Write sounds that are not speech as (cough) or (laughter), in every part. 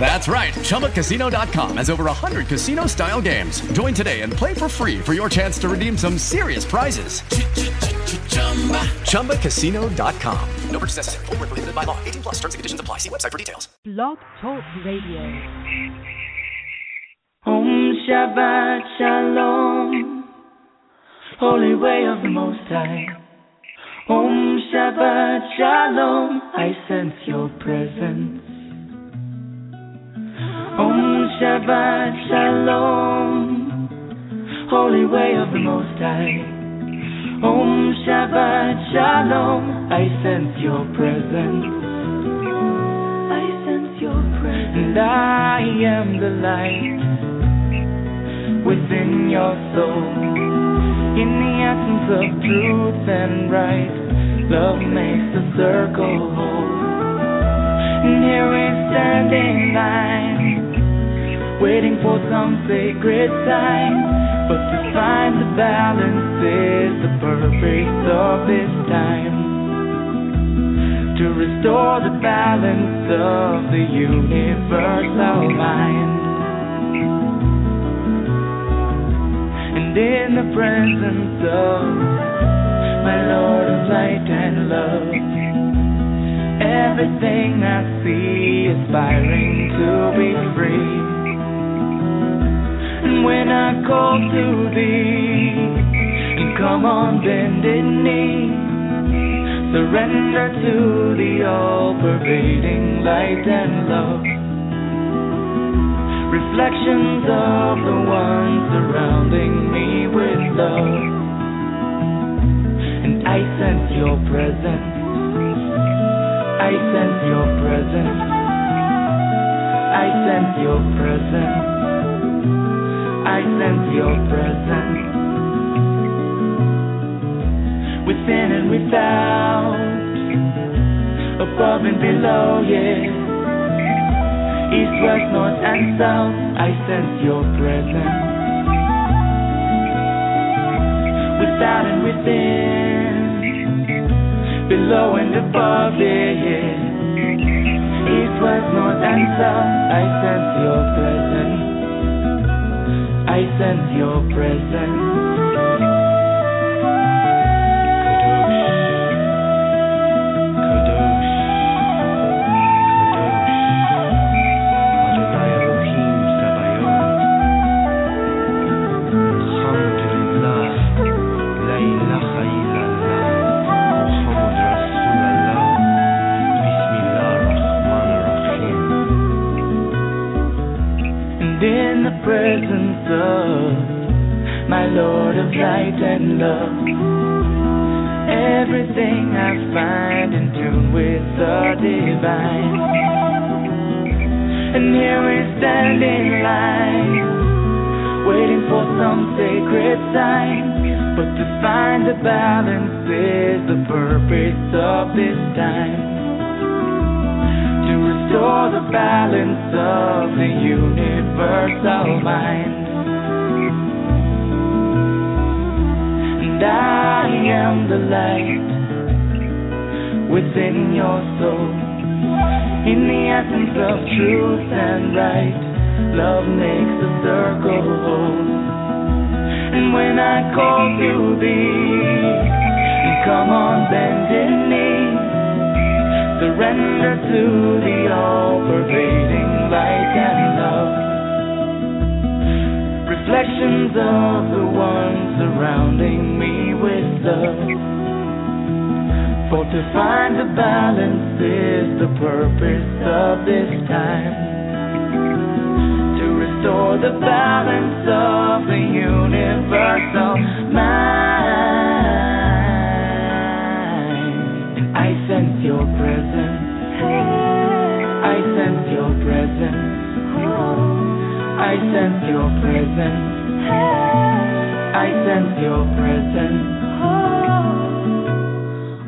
That's right. ChumbaCasino.com has over 100 casino style games. Join today and play for free for your chance to redeem some serious prizes. ChumbaCasino.com. No purchase necessary. Full prohibited by law. 18 plus terms and conditions apply. See website for details. Blog Talk Radio. Om Shabbat Shalom. Holy way of the Most High. Om Shabbat Shalom. I sense your presence. Shabbat Shalom, Holy way of the Most High. Om Shabbat Shalom, I sense your presence. I sense your presence. And I am the light within your soul. In the essence of truth and right, love makes the circle whole. And here we stand in line waiting for some sacred sign. But to find the balance is the purpose of this time. To restore the balance of the universal mind. And in the presence of my Lord of light and love, everything I see aspiring to be free. And when I call to thee, and come on bended knee, surrender to the all-pervading light and love. Reflections of the one surrounding me with love. And I sense your presence. I sense your presence. I sense your presence. I sense your presence within and without, above and below, yeah. East, west, north, and south, I sense your presence without and within, below and above, yeah, yeah. East, west, north, and south, I sense your presence. I sense your presence. My Lord of light and love, everything I find in tune with the divine. And here we stand in line, waiting for some sacred sign. But to find the balance is the purpose of this time to restore the balance of the universal mind. And I am the light within your soul. In the essence of truth and right, love makes the circle whole. And when I call to thee, and come on bended knee surrender to the all-pervading light and love. Reflections of the one surrounding me with love. For to find the balance is the purpose of this time. To restore the balance of the universal mind. I sense your presence. I sense your presence. I sense your presence. I sense your presence. Oh.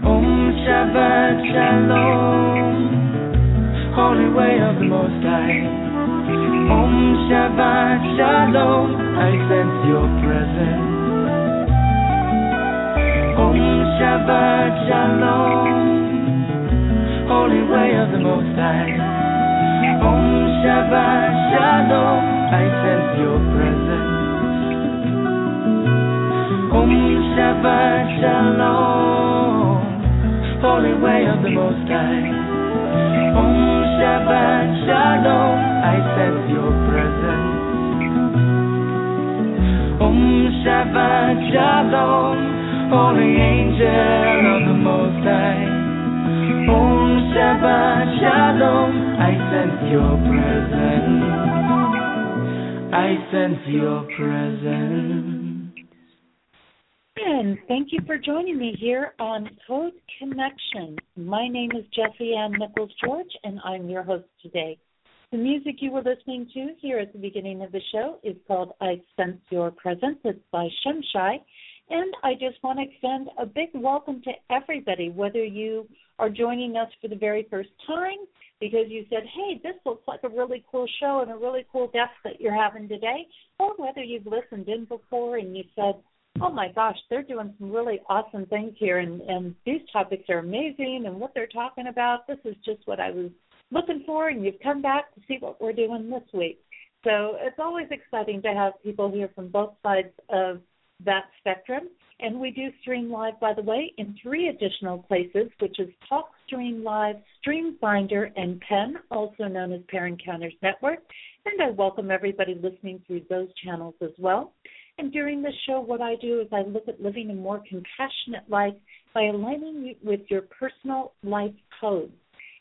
Om Shabbat Shalom. holy way of the Most High. Om Shabbat Shalom, I sense your presence. Om Shabbat Shalom, holy way of the Most High. Om Shabbat Shalom, I sense your presence. Shabbat Shalom, holy way of the Most High. Om Shabbat Shalom, I sense your presence. Om Shabbat Shalom, holy angel of the Most High. Om Shabbat Shalom, I sense your presence. I sense your presence. And thank you for joining me here on Code Connection. My name is Jessie Ann Nichols George, and I'm your host today. The music you were listening to here at the beginning of the show is called I Sense Your Presence. It's by Shimshai. And I just want to extend a big welcome to everybody, whether you are joining us for the very first time because you said, hey, this looks like a really cool show and a really cool guest that you're having today, or whether you've listened in before and you said, oh my gosh, they're doing some really awesome things here, and and these topics are amazing, and what they're talking about. This is just what I was looking for, and you've come back to see what we're doing this week. So it's always exciting to have people here from both sides of that spectrum. And we do stream live, by the way, in three additional places, which is TalkStream Live, StreamFinder, and Pen, also known as Pair Encounters Network. And I welcome everybody listening through those channels as well. And during the show, what I do is I look at living a more compassionate life by aligning with your personal life codes.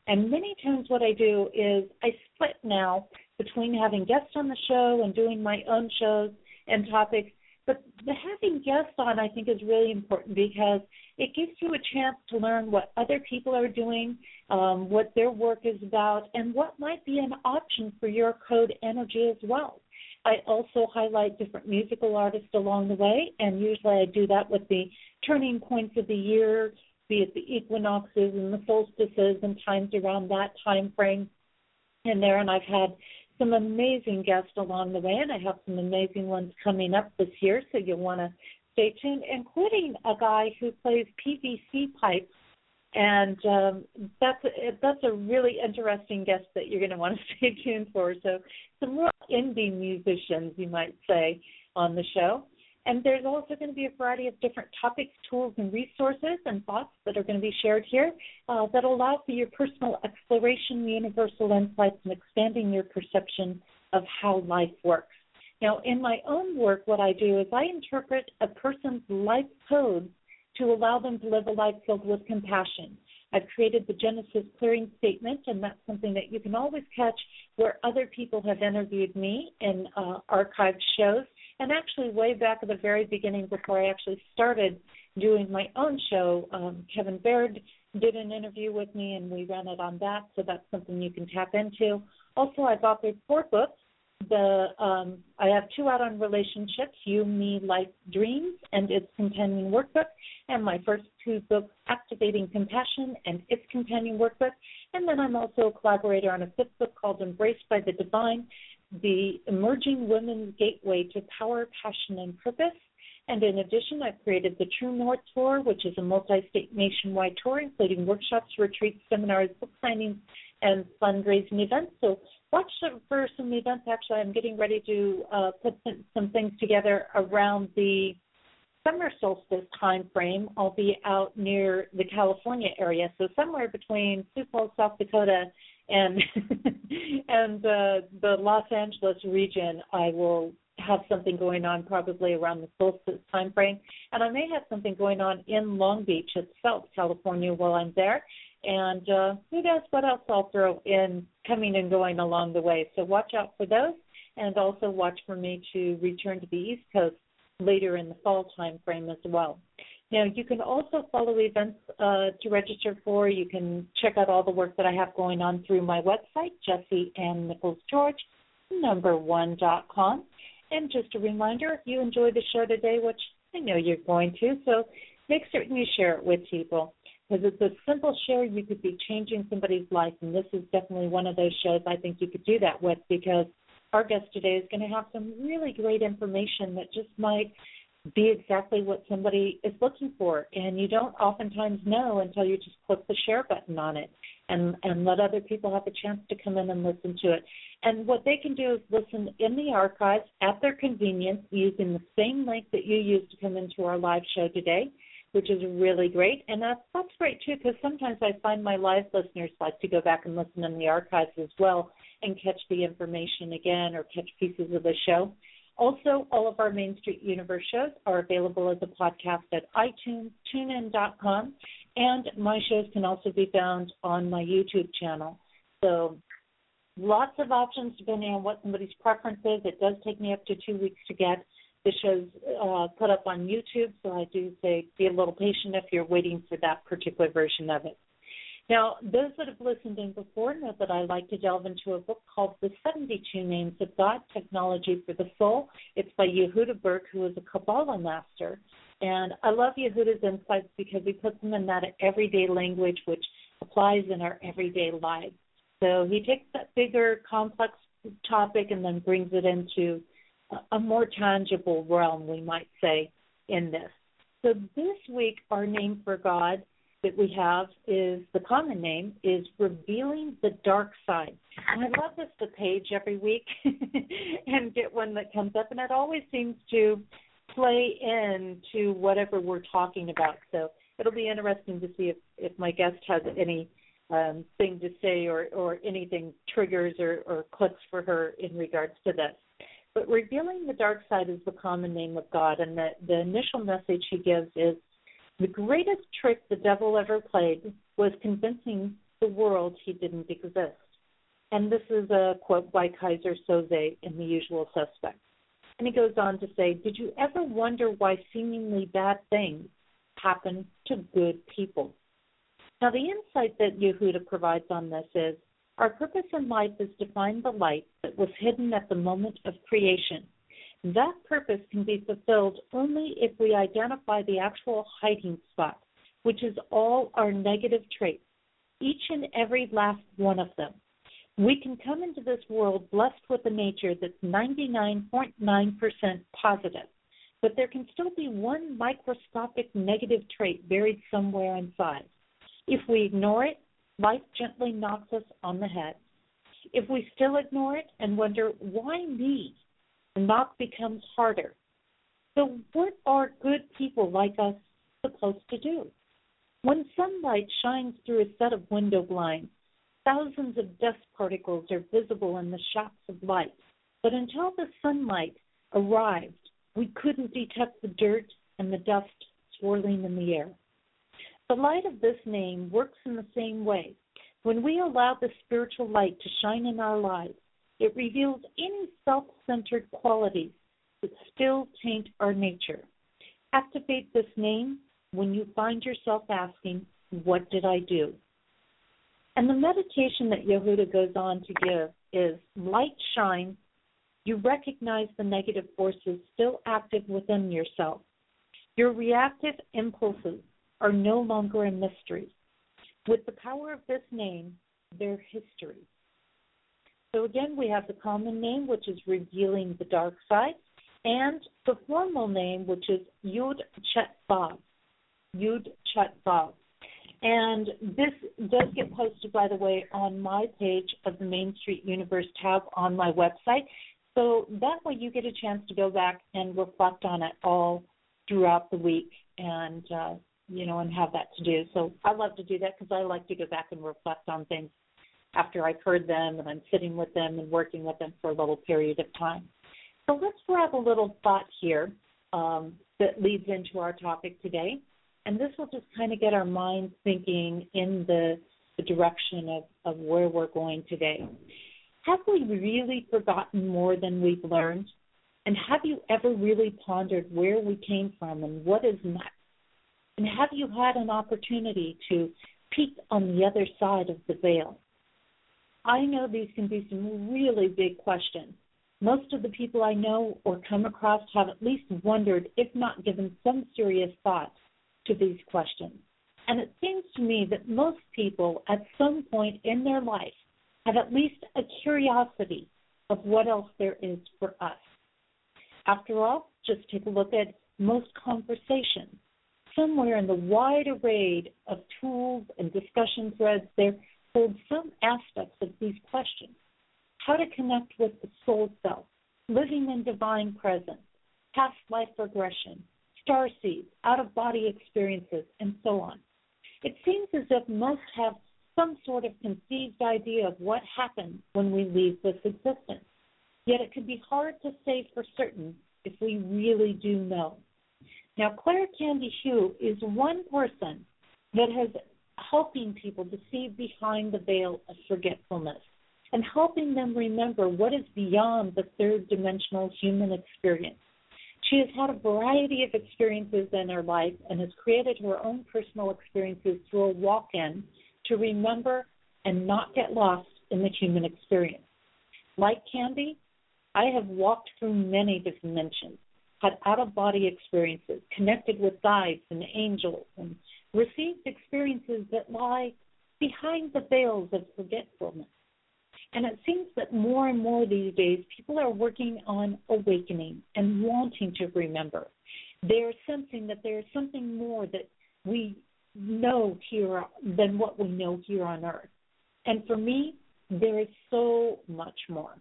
And many times, what I do is I split now between having guests on the show and doing my own shows and topics. But the having guests on, I think, is really important because it gives you a chance to learn what other people are doing, um, what their work is about, and what might be an option for your code energy as well. I also highlight different musical artists along the way, and usually I do that with the turning points of the year, be it the equinoxes and the solstices and times around that time frame in there. And I've had some amazing guests along the way, and I have some amazing ones coming up this year, so you'll want to stay tuned, including a guy who plays PVC pipes and um, that's a, that's a really interesting guest that you're going to want to stay tuned for. So some real indie musicians, you might say, on the show. And there's also going to be a variety of different topics, tools, and resources and thoughts that are going to be shared here uh, that allow for your personal exploration, universal insights, and expanding your perception of how life works. Now, in my own work, what I do is I interpret a person's life code to allow them to live a life filled with compassion. I've created the Genesis Clearing Statement, and that's something that you can always catch where other people have interviewed me in uh, archived shows. And actually, way back at the very beginning, before I actually started doing my own show, um, Kevin Baird did an interview with me, and we ran it on that. So that's something you can tap into. Also, I've authored four books the um, I have two out on relationships, You, Me, Life, Dreams, and its companion workbook, and my first two books, Activating Compassion and its companion workbook. And then I'm also a collaborator on a fifth book called Embraced by the Divine, the Emerging Women's Gateway to Power, Passion, and Purpose. And in addition, I've created the True North Tour, which is a multi-state nationwide tour, including workshops, retreats, seminars, book signings, and fundraising events. So watch for some events. Actually, I'm getting ready to uh, put some, some things together around the summer solstice time frame. I'll be out near the California area, so somewhere between Sioux Falls, South Dakota, and (laughs) and uh, the Los Angeles region. I will have something going on probably around the solstice time frame, and I may have something going on in Long Beach itself, California, while I'm there. And uh, who knows what else I'll throw in coming and going along the way. So watch out for those, and also watch for me to return to the East Coast later in the fall time frame as well. Now, you can also follow events uh, to register for. You can check out all the work that I have going on through my website, Jessie Ann Nichols George, number one dot com. And just a reminder, if you enjoy the show today, which I know you're going to, so make certain you share it with people. Because it's a simple share. You could be changing somebody's life, and this is definitely one of those shows I think you could do that with because our guest today is going to have some really great information that just might be exactly what somebody is looking for and you don't oftentimes know until you just click the share button on it and and let other people have a chance to come in and listen to it and what they can do is listen in the archives at their convenience using the same link that you used to come into our live show today which is really great and that's that's great too because sometimes i find my live listeners like to go back and listen in the archives as well and catch the information again or catch pieces of the show also, all of our Main Street Universe shows are available as a podcast at iTunes, TuneIn.com, and my shows can also be found on my YouTube channel. So, lots of options depending on what somebody's preference is. It does take me up to two weeks to get the shows uh, put up on YouTube, so I do say be a little patient if you're waiting for that particular version of it. Now, those that have listened in before know that I like to delve into a book called The 72 Names of God Technology for the Soul. It's by Yehuda Berg, who is a Kabbalah master. And I love Yehuda's insights because he puts them in that everyday language which applies in our everyday lives. So he takes that bigger, complex topic and then brings it into a more tangible realm, we might say, in this. So this week, our name for God that we have is the common name is revealing the dark side. And I love this the page every week (laughs) and get one that comes up and it always seems to play into whatever we're talking about. So it'll be interesting to see if, if my guest has any um, thing to say or, or anything triggers or, or clicks for her in regards to this. But revealing the dark side is the common name of God, and the, the initial message he gives is the greatest trick the devil ever played was convincing the world he didn't exist. And this is a quote by Keyser Söze in The Usual Suspects. And he goes on to say, Did you ever wonder why seemingly bad things happen to good people? Now, the insight that Yehuda provides on this is our purpose in life is to find the light that was hidden at the moment of creation that purpose can be fulfilled only if we identify the actual hiding spot, which is all our negative traits, each and every last one of them. We can come into this world blessed with a nature that's 99.9% positive, but there can still be one microscopic negative trait buried somewhere inside. If we ignore it, life gently knocks us on the head. If we still ignore it and wonder, why me? The knock becomes harder. So, what are good people like us supposed to do? When sunlight shines through a set of window blinds, thousands of dust particles are visible in the shafts of light. But until the sunlight arrived, we couldn't detect the dirt and the dust swirling in the air. The light of this name works in the same way. When we allow the spiritual light to shine in our lives, it reveals any self centered qualities that still taint our nature. Activate this name when you find yourself asking, What did I do? And the meditation that Yehuda goes on to give is light shines, you recognize the negative forces still active within yourself. Your reactive impulses are no longer a mystery. With the power of this name, they're history. So again, we have the common name, which is revealing the dark side, and the formal name, which is Yud Chet Vav. Yud Chet Vav. And this does get posted, by the way, on my page of the Main Street Universe tab on my website. So that way you get a chance to go back and reflect on it all throughout the week and, uh, you know, and have that to do. So I love to do that because I like to go back and reflect on things after I've heard them and I'm sitting with them and working with them for a little period of time. So let's grab a little thought here um, that leads into our topic today. And this will just kind of get our minds thinking in the, the direction of, of where we're going today. Have we really forgotten more than we've learned? And have you ever really pondered where we came from and what is next? And have you had an opportunity to peek on the other side of the veil? I know these can be some really big questions. Most of the people I know or come across have at least wondered, if not given some serious thought to these questions. And it seems to me that most people at some point in their life have at least a curiosity of what else there is for us. After all, just take a look at most conversations. Somewhere in the wide array of tools and discussion threads, there hold some aspects of these questions. How to connect with the soul self, living in divine presence, past life regression, star seeds, out of body experiences, and so on. It seems as if most have some sort of conceived idea of what happens when we leave this existence. Yet it can be hard to say for certain if we really do know. Now, Claire Candy Hough is one person that has helping people to see behind the veil of forgetfulness and helping them remember what is beyond the third dimensional human experience. She has had a variety of experiences in her life and has created her own personal experiences through a walk in to remember and not get lost in the human experience. Like Candy, I have walked through many dimensions, had out of body experiences, connected with guides and angels, and received experiences that lie behind the veils of forgetfulness. And it seems that more and more these days, people are working on awakening and wanting to remember. They're sensing that there's something more that we know here than what we know here on earth. And for me, there is so much more.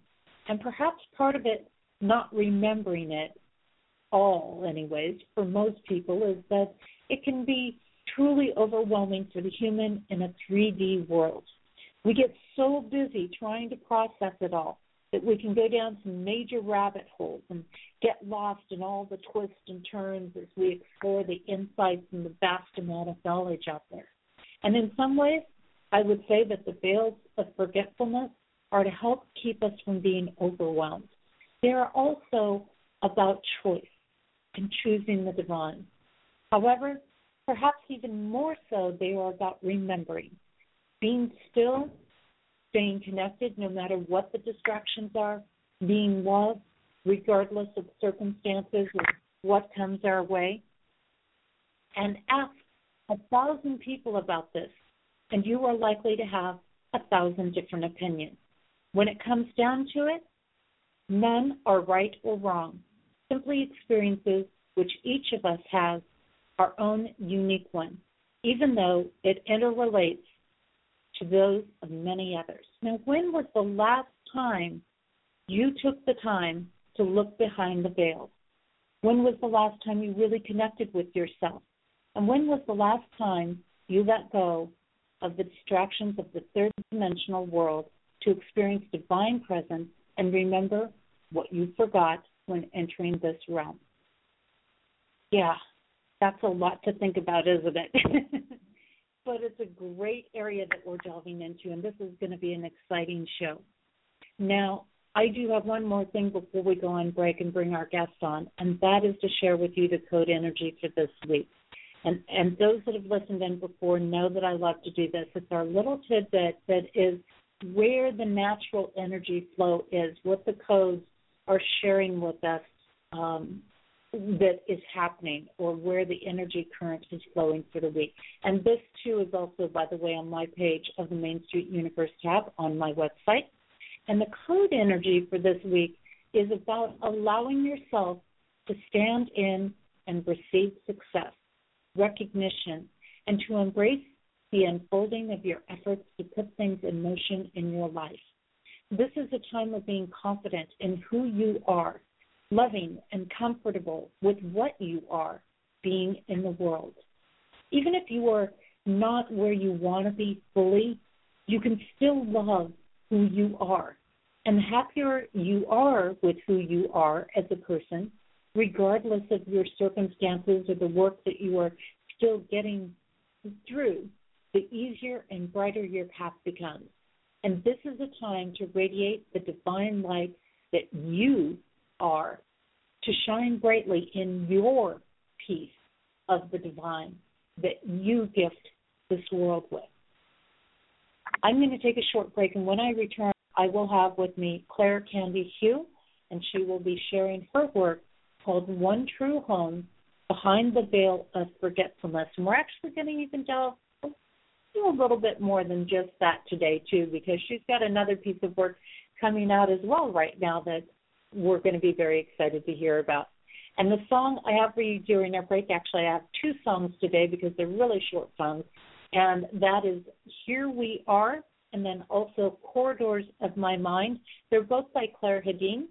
And perhaps part of it, not remembering it all, anyways, for most people, is that it can be truly overwhelming for the human in a 3D world. We get so busy trying to process it all that we can go down some major rabbit holes and get lost in all the twists and turns as we explore the insights and the vast amount of knowledge out there. And in some ways, I would say that the veils of forgetfulness are to help keep us from being overwhelmed. They are also about choice and choosing the divine. However, perhaps even more so, they are about remembering, being still staying connected no matter what the distractions are, being loved regardless of circumstances or what comes our way. And ask a thousand people about this, and you are likely to have a thousand different opinions. When it comes down to it, none are right or wrong, simply experiences which each of us has our own unique one, even though it interrelates to those of many others. Now, when was the last time you took the time to look behind the veil? When was the last time you really connected with yourself? And when was the last time you let go of the distractions of the third dimensional world to experience divine presence and remember what you forgot when entering this realm? Yeah, that's a lot to think about, isn't it? (laughs) but it's a great area that we're delving into, and this is going to be an exciting show. Now, I do have one more thing before we go on break and bring our guest on, and that is to share with you the code energy for this week. And and those that have listened in before know that I love to do this. It's our little tidbit that is where the natural energy flow is, what the codes are sharing with us um, that is happening or where the energy current is flowing for the week. And this too is also, by the way, on my page of the Main Street Universe tab on my website. And the code energy for this week is about allowing yourself to stand in and receive success, recognition, and to embrace the unfolding of your efforts to put things in motion in your life. This is a time of being confident in who you are loving and comfortable with what you are being in the world. Even if you are not where you want to be fully, you can still love who you are. And the happier you are with who you are as a person, regardless of your circumstances or the work that you are still getting through, the easier and brighter your path becomes. And this is a time to radiate the divine light that you are to shine brightly in your piece of the divine that you gift this world with. I'm going to take a short break, and when I return, I will have with me Claire Candy Hough, and she will be sharing her work called One True Home Behind the Veil of Forgetfulness. And we're actually going to even delve do a little bit more than just that today too, because she's got another piece of work coming out as well right now that we're going to be very excited to hear about. And the song I have for you during our break, actually, I have two songs today because they're really short songs, and that is Here We Are and then also Corridors of My Mind. They're both by Clare Hedin,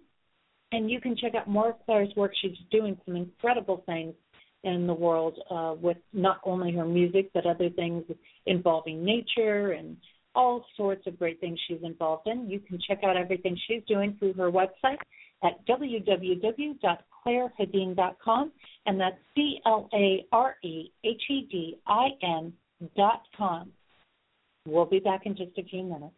and you can check out more of Clare's work. She's doing some incredible things in the world uh, with not only her music but other things involving nature and all sorts of great things she's involved in. You can check out everything she's doing through her website at www.clarehedin.com, and that's C L A R E H E D I N dot com. We'll be back in just a few minutes.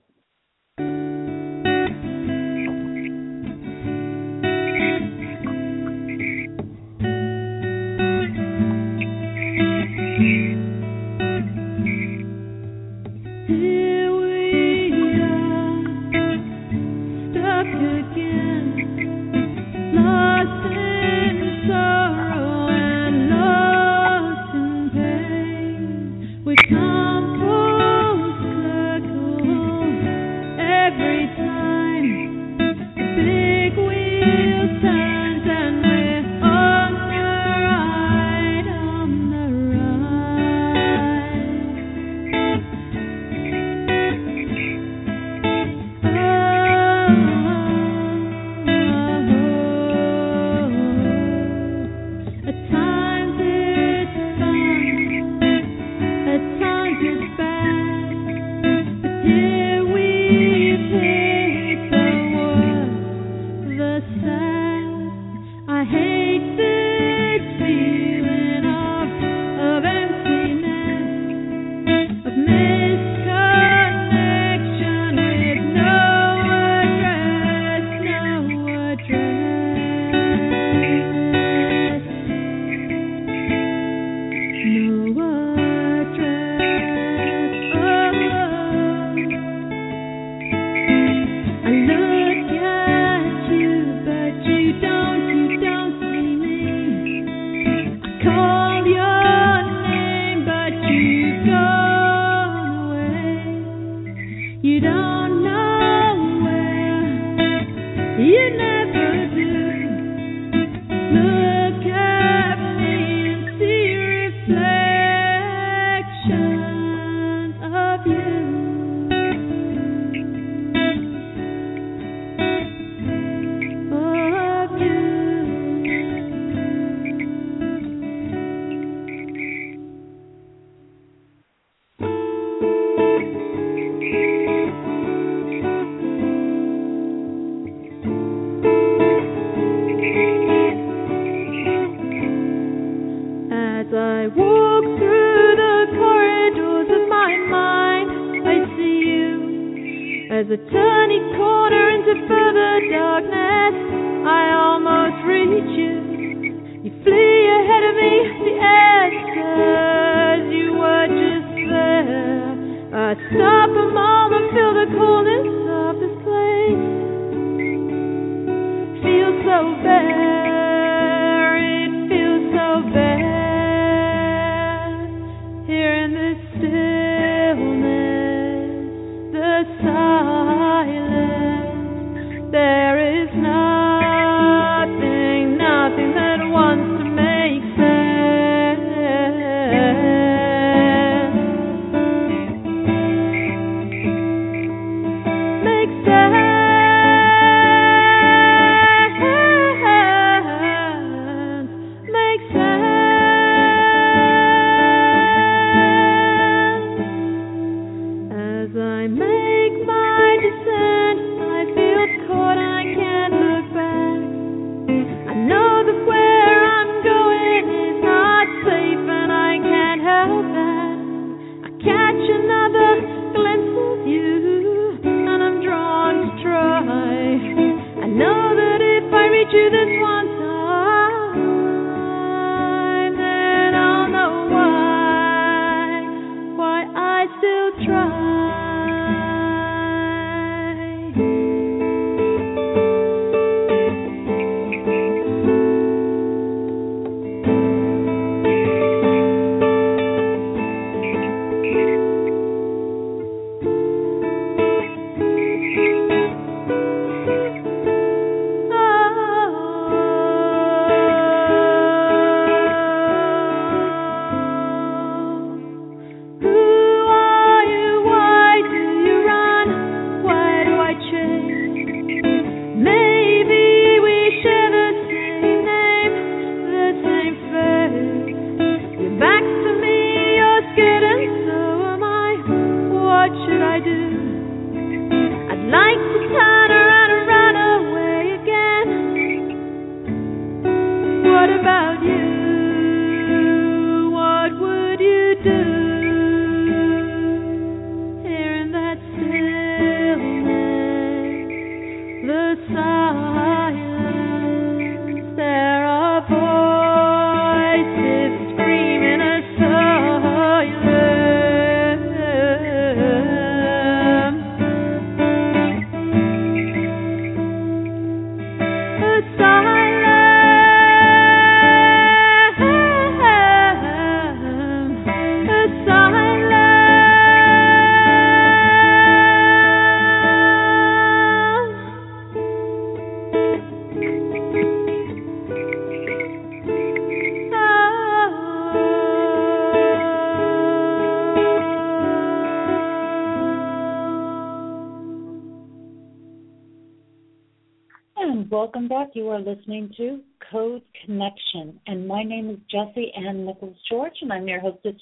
Are listening to Code Connection, and my name is Jessie Ann Nichols George, and I'm your hostess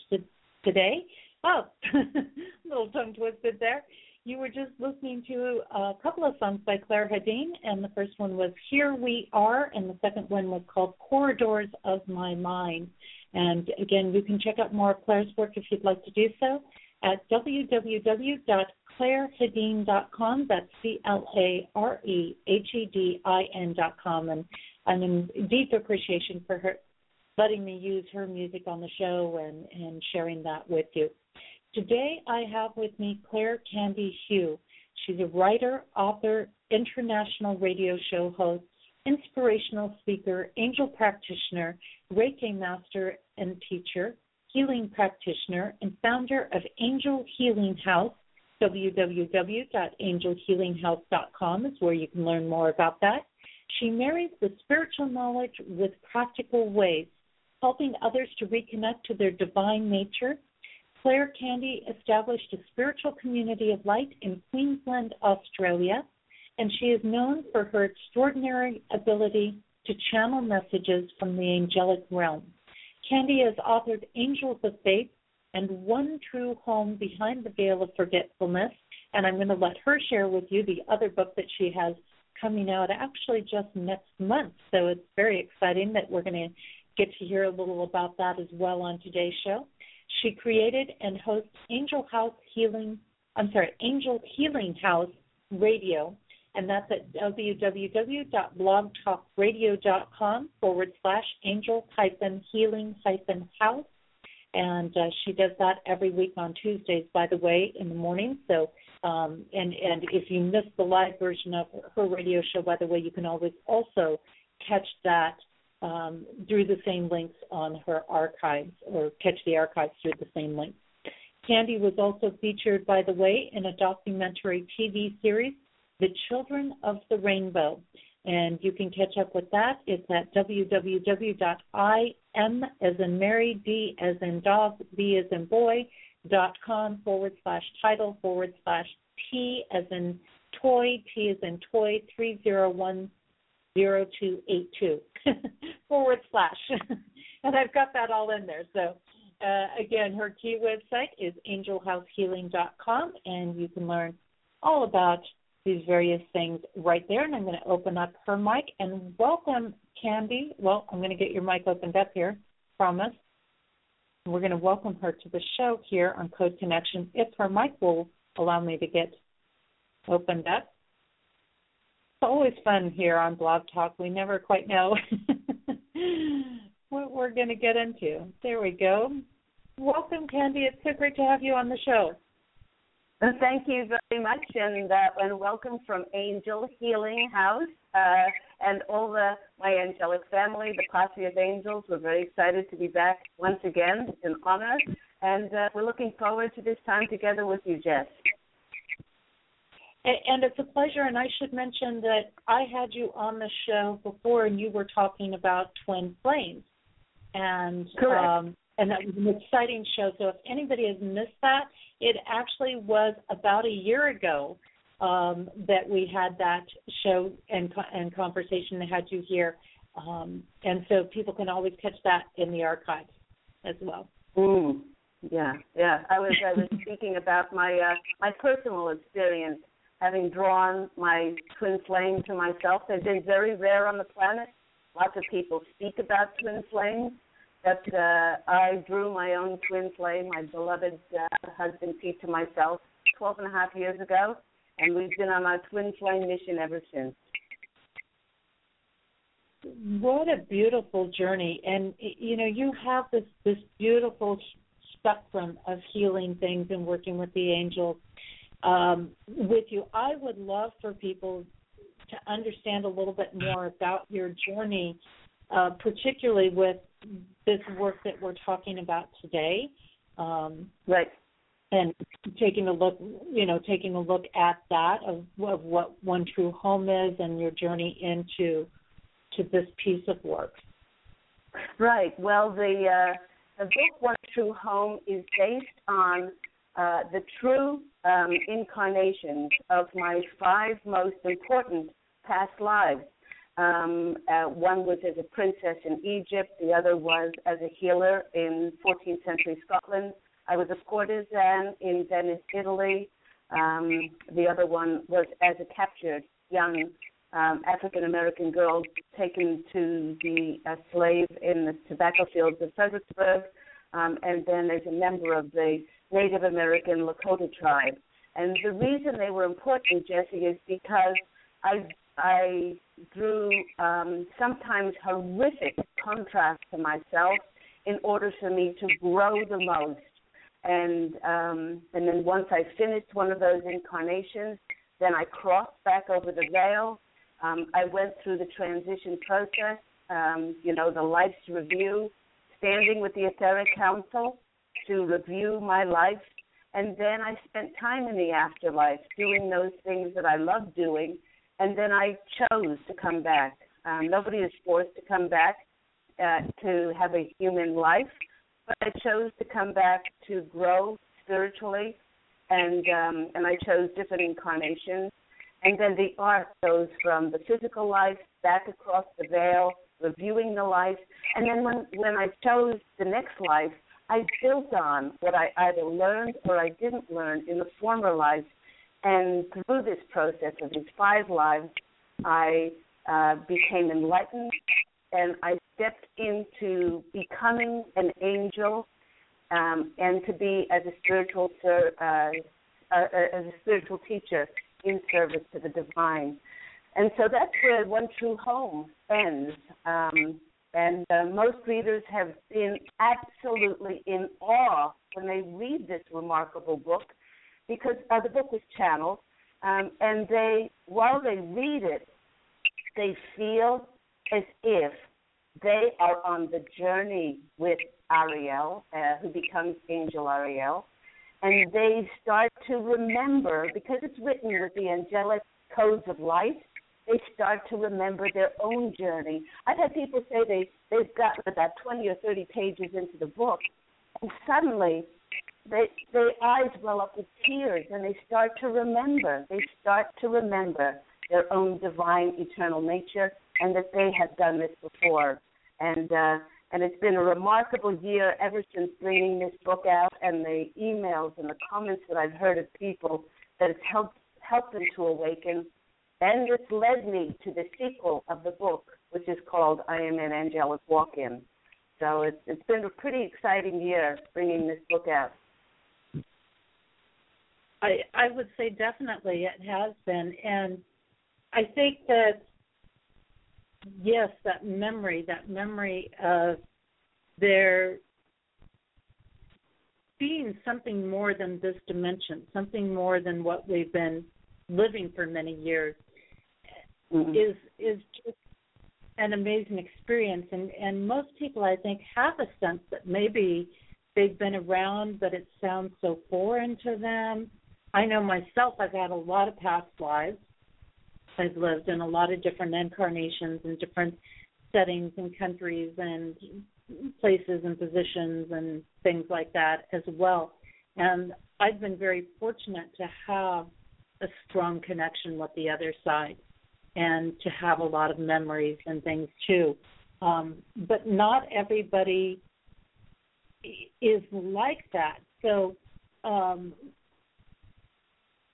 today. Oh, (laughs) little tongue twisted there. You were just listening to a couple of songs by Clare Hedin, and the first one was Here We Are, and the second one was called Corridors of My Mind. And again, you can check out more of Clare's work if you'd like to do so at www.clarehedin.com. That's C L A R E H E D I N.com. And I'm in deep appreciation for her letting me use her music on the show and, and sharing that with you. Today I have with me Claire Candy Hough. She's a writer, author, international radio show host, inspirational speaker, angel practitioner, Reiki master, and teacher healing practitioner and founder of Angel Healing House. www.angelhealinghouse.com is where you can learn more about that. She marries the spiritual knowledge with practical ways, helping others to reconnect to their divine nature. Claire Candy established a spiritual community of light in Queensland, Australia, and she is known for her extraordinary ability to channel messages from the angelic realm. Candy has authored Angels of Faith and One True Home Behind the Veil of Forgetfulness. And I'm going to let her share with you the other book that she has coming out actually just next month. So it's very exciting that we're going to get to hear a little about that as well on today's show. She created and hosts Angel House Healing, I'm sorry, Angel Healing House Radio and that's at www.blogtalkradio.com forward slash angel hyphen healing hyphen house. And uh, she does that every week on Tuesdays, by the way, in the morning. So, um, and and if you miss the live version of her radio show, by the way, you can always also catch that um, through the same links on her archives, or catch the archives through the same links. Candy was also featured, by the way, in a documentary TV series the Children of the Rainbow. And you can catch up with that. It's at www.im as in Mary, D as in dog, B as in boy, dot com forward slash title forward slash T as in toy, T as in toy, 3010282 (laughs) forward slash. (laughs) and I've got that all in there. So uh, again, her key website is angelhousehealing.com, and you can learn all about these various things right there. And I'm going to open up her mic and welcome Candy. Well, I'm going to get your mic opened up here, promise. we're going to welcome her to the show here on Code Connection if her mic will allow me to get opened up. It's always fun here on Blog Talk. We never quite know (laughs) what we're going to get into. There we go. Welcome, Candy. It's so great to have you on the show. Thank you very much, and uh, and welcome from Angel Healing House uh, and all the my angelic family, the posse of angels. We're very excited to be back once again in honor, and uh, we're looking forward to this time together with you, Jess. And it's a pleasure. And I should mention that I had you on the show before, and you were talking about twin flames, and um, and that was an exciting show. So if anybody has missed that, it actually was about a year ago um, that we had that show and and conversation that had you here, um, and so people can always catch that in the archives as well. Mm. Yeah, yeah. I was I was speaking about my uh, my personal experience having drawn my twin flame to myself. They've been very rare on the planet. Lots of people speak about twin flames but uh, I drew my own twin flame, my beloved uh, husband Pete, to myself 12 and a half years ago, and we've been on our twin flame mission ever since. What a beautiful journey, and you know you have this this beautiful spectrum of healing things and working with the angels um, with you. I would love for people to understand a little bit more about your journey, uh, particularly with this work that we're talking about today. Um, right. And taking a look, you know, taking a look at that of, of what One True Home is and your journey into to this piece of work. Right. Well, the uh, the book One True Home is based on uh, the true um, incarnations of my five most important past lives. Um, uh, one was as a princess in Egypt, the other was as a healer in 14th century Scotland. I was a courtesan in Venice, Italy. Um, the other one was as a captured young um, African American girl taken to be a slave in the tobacco fields of Fredericksburg, um, and then as a member of the Native American Lakota tribe. And the reason they were important, Jesse, is because I I drew um, sometimes horrific contrast to myself in order for me to grow the most. And um, and then once I finished one of those incarnations, then I crossed back over the veil. Um, I went through the transition process, um, you know, the life's review, standing with the Etheric Council to review my life. And then I spent time in the afterlife doing those things that I love doing and then I chose to come back. Um, nobody is forced to come back uh, to have a human life, but I chose to come back to grow spiritually, and um, and I chose different incarnations. And then the art goes from the physical life back across the veil, reviewing the life, and then when when I chose the next life, I built on what I either learned or I didn't learn in the former life and through this process of these five lives, I uh, became enlightened and I stepped into becoming an angel um, and to be as a spiritual ser- uh, uh, as a spiritual teacher in service to the divine. And so that's where One True Home ends. Um, and uh, most readers have been absolutely in awe when they read this remarkable book because uh, the book was channeled, um, and they while they read it, they feel as if they are on the journey with Ariel, uh, who becomes Angel Ariel, and they start to remember because it's written with the angelic codes of light. They start to remember their own journey. I've had people say they they've gotten about twenty or thirty pages into the book, and suddenly they, their eyes well up with tears and they start to remember. They start to remember their own divine eternal nature and that they have done this before. And uh, and it's been a remarkable year ever since bringing this book out and the emails and the comments that I've heard of people that it's helped helped them to awaken. And this led me to the sequel of the book, which is called I Am an Angelic Walk-In. So it's it's been a pretty exciting year bringing this book out. I I would say definitely it has been, and I think that yes, that memory, that memory of there being something more than this dimension, something more than what we've been living for many years, mm-hmm. is is just an amazing experience. And and most people, I think, have a sense that maybe they've been around, but it sounds so foreign to them I know myself, I've had a lot of past lives. I've lived in a lot of different incarnations and different settings and countries and places and positions and things like that as well. And I've been very fortunate to have a strong connection with the other side and to have a lot of memories and things too. Um, but not everybody is like that. So um,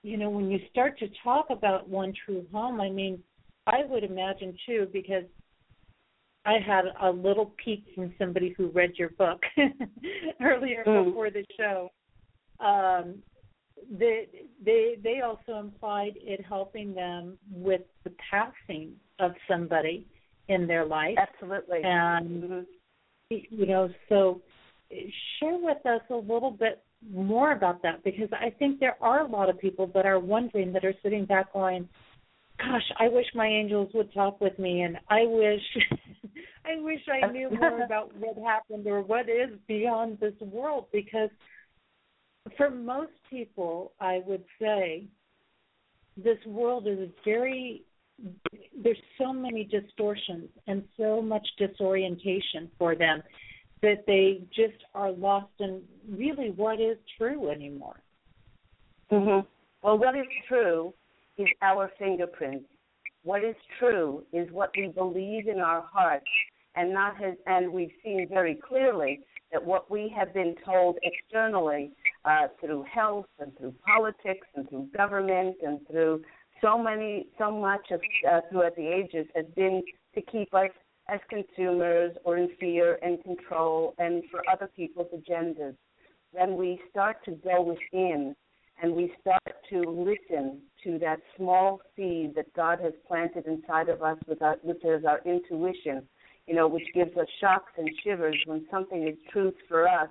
you know, when you start to talk about one true home, I mean, I would imagine too, because I had a little peek from somebody who read your book (laughs) earlier mm. before the show. Um, they they they also implied it helping them with the passing of somebody in their life. Absolutely. And mm-hmm. you know, so share with us a little bit more about that because I think there are a lot of people that are wondering that are sitting back going, "Gosh, I wish my angels would talk with me, and I wish, (laughs) I wish I knew more (laughs) about what happened or what is beyond this world." Because for most people, I would say this world is very there's so many distortions and so much disorientation for them that they just are lost in really what is true anymore. Mhm. Well, what is true is our fingerprints. What is true is what we believe in our hearts, and not has, and we've seen very clearly that what we have been told externally uh, through health and through politics and through government and through so many, so much of uh, throughout the ages has been to keep us as consumers or in fear and control and for other people's agendas. Then we start to go within and we start to listen to that small seed that God has planted inside of us, with our, which is our intuition, you know, which gives us shocks and shivers when something is truth for us,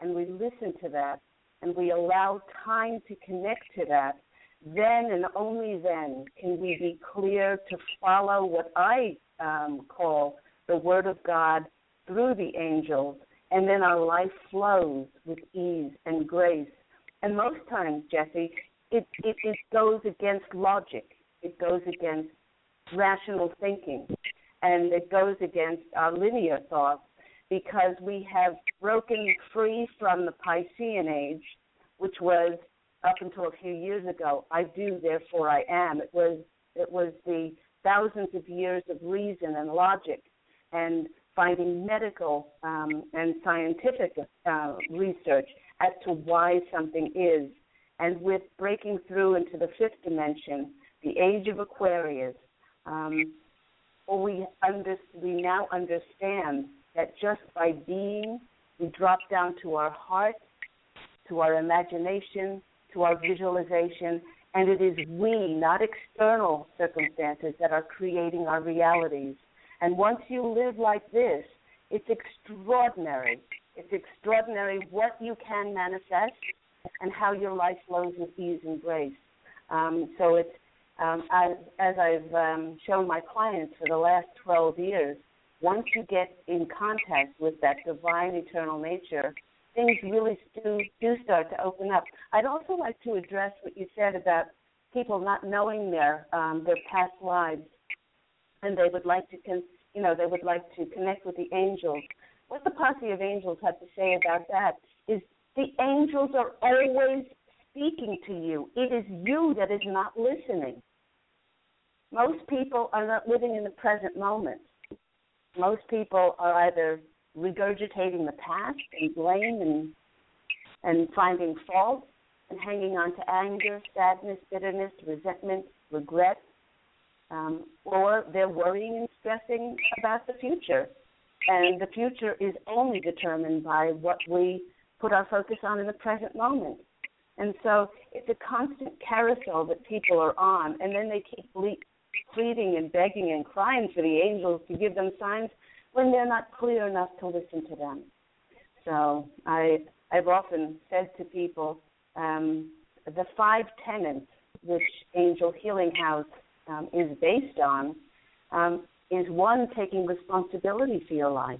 and we listen to that and we allow time to connect to that, then and only then can we be clear to follow what I um, call the Word of God through the angels, and then our life flows with ease and grace. And most times, Jesse, it, it, it goes against logic, it goes against rational thinking, and it goes against our linear thoughts because we have broken free from the Piscean age, which was up until a few years ago, I do, therefore I am. It was it was the thousands of years of reason and logic and finding medical um, and scientific uh, research as to why something is. And with breaking through into the fifth dimension, the age of Aquarius, um, we, under, we now understand that just by being, we drop down to our heart, to our imagination, to our visualization, and it is we, not external circumstances, that are creating our realities. And once you live like this, it's extraordinary. It's extraordinary what you can manifest and how your life flows with ease and grace. Um, so it's um, as, as I've um, shown my clients for the last 12 years, once you get in contact with that divine eternal nature, things really do, do start to open up. I'd also like to address what you said about people not knowing their um, their past lives, and they would like to, con- you know, they would like to connect with the angels. What the posse of angels have to say about that is the angels are always speaking to you. It is you that is not listening. Most people are not living in the present moment. Most people are either regurgitating the past and blame and and finding fault and hanging on to anger, sadness, bitterness, resentment, regret, um, or they're worrying and stressing about the future. And the future is only determined by what we put our focus on in the present moment. And so it's a constant carousel that people are on, and then they keep pleading and begging and crying for the angels to give them signs when they're not clear enough to listen to them. So I I've often said to people, um, the five tenets which Angel Healing House um, is based on um, is one taking responsibility for your life.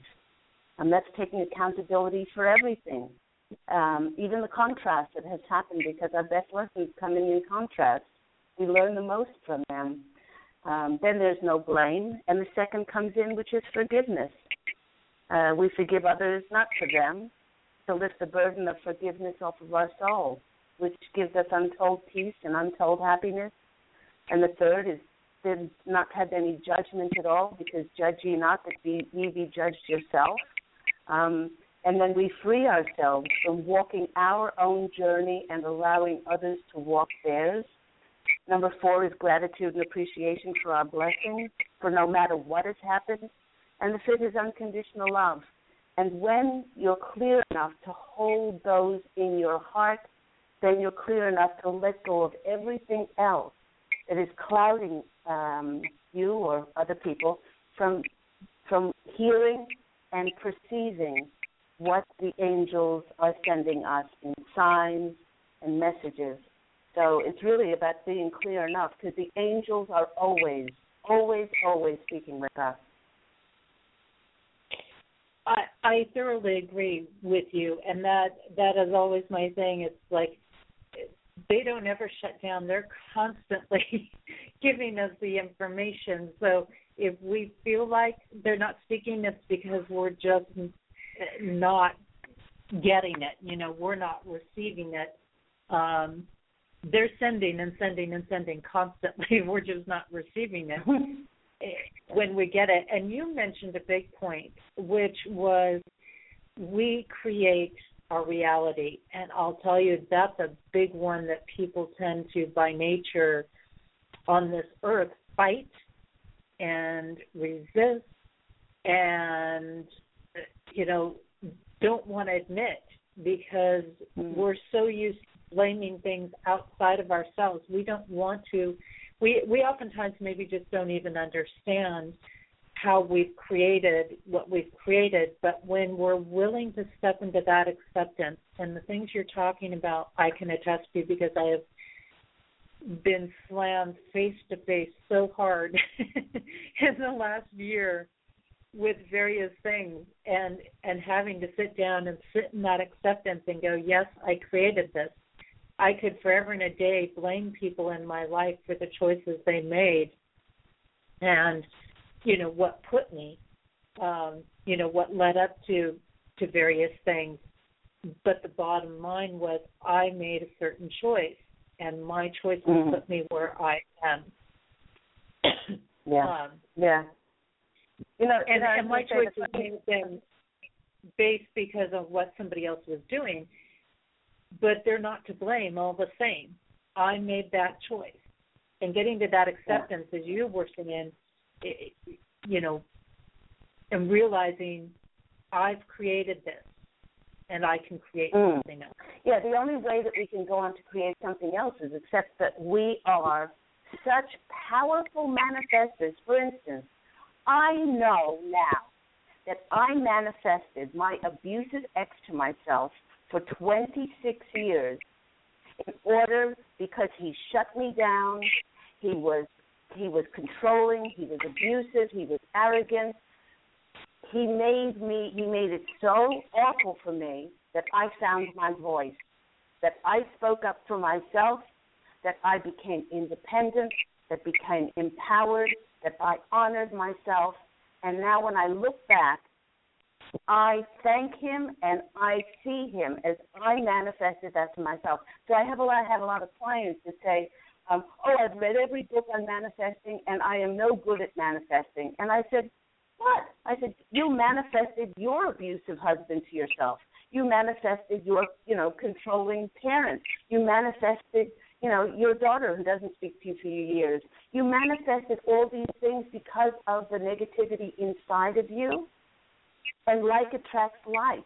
And that's taking accountability for everything, um, even the contrast that has happened because our best lessons coming in contrast. We learn the most from them. Um, then there's no blame, and the second comes in, which is forgiveness. Uh, we forgive others, not for them, to lift the burden of forgiveness off of our soul, which gives us untold peace and untold happiness. And the third is did not have any judgment at all, because judge ye not that ye be judged yourself. Um, and then we free ourselves from walking our own journey and allowing others to walk theirs. Number four is gratitude and appreciation for our blessings, for no matter what has happened. And the fifth is unconditional love. And when you're clear enough to hold those in your heart, then you're clear enough to let go of everything else that is clouding um, you or other people from from hearing and perceiving what the angels are sending us in signs and messages. So it's really about being clear enough because the angels are always, always, always speaking with us. I I thoroughly agree with you, and that that is always my thing. It's like they don't ever shut down. They're constantly (laughs) giving us the information. So if we feel like they're not speaking, it's because we're just not getting it. You know, we're not receiving it. Um, they're sending and sending and sending constantly. (laughs) We're just not receiving it when we get it. And you mentioned a big point, which was we create our reality. And I'll tell you, that's a big one that people tend to, by nature, on this earth, fight and resist and, you know, don't want to admit because mm. we're so used blaming things outside of ourselves. We don't want to. We we oftentimes maybe just don't even understand how we've created what we've created. But when we're willing to step into that acceptance and the things you're talking about, I can attest to because I have been slammed face to face so hard (laughs) in the last year with various things and and having to sit down and sit in that acceptance and go yes i created this i could forever and a day blame people in my life for the choices they made and you know what put me um you know what led up to to various things. But the bottom line was i made a certain choice and my choice mm-hmm. put me where i am. (coughs) Yeah. Um, yeah. You know, and, and my choices may have been based because of what somebody else was doing, but they're not to blame all the same. I made that choice, and getting to that acceptance yeah. as you were saying, it, you know, and realizing I've created this, and I can create mm. something else. Yeah, the only way that we can go on to create something else is accept that we are such powerful manifestors. For instance, I know now that I manifested my abusive ex to myself for 26 years in order because he shut me down, he was he was controlling, he was abusive, he was arrogant. He made me he made it so awful for me that I found my voice, that I spoke up for myself, that I became independent, that became empowered, that I honored myself. And now when I look back, I thank him and I see him as I manifested that to myself. So I have a lot I have a lot of clients that say, um, Oh, I've read every book on manifesting and I am no good at manifesting and I said, What? I said, You manifested your abusive husband to yourself. You manifested your, you know, controlling parents. You manifested you know, your daughter who doesn't speak to you for years. You manifested all these things because of the negativity inside of you. And like attracts like.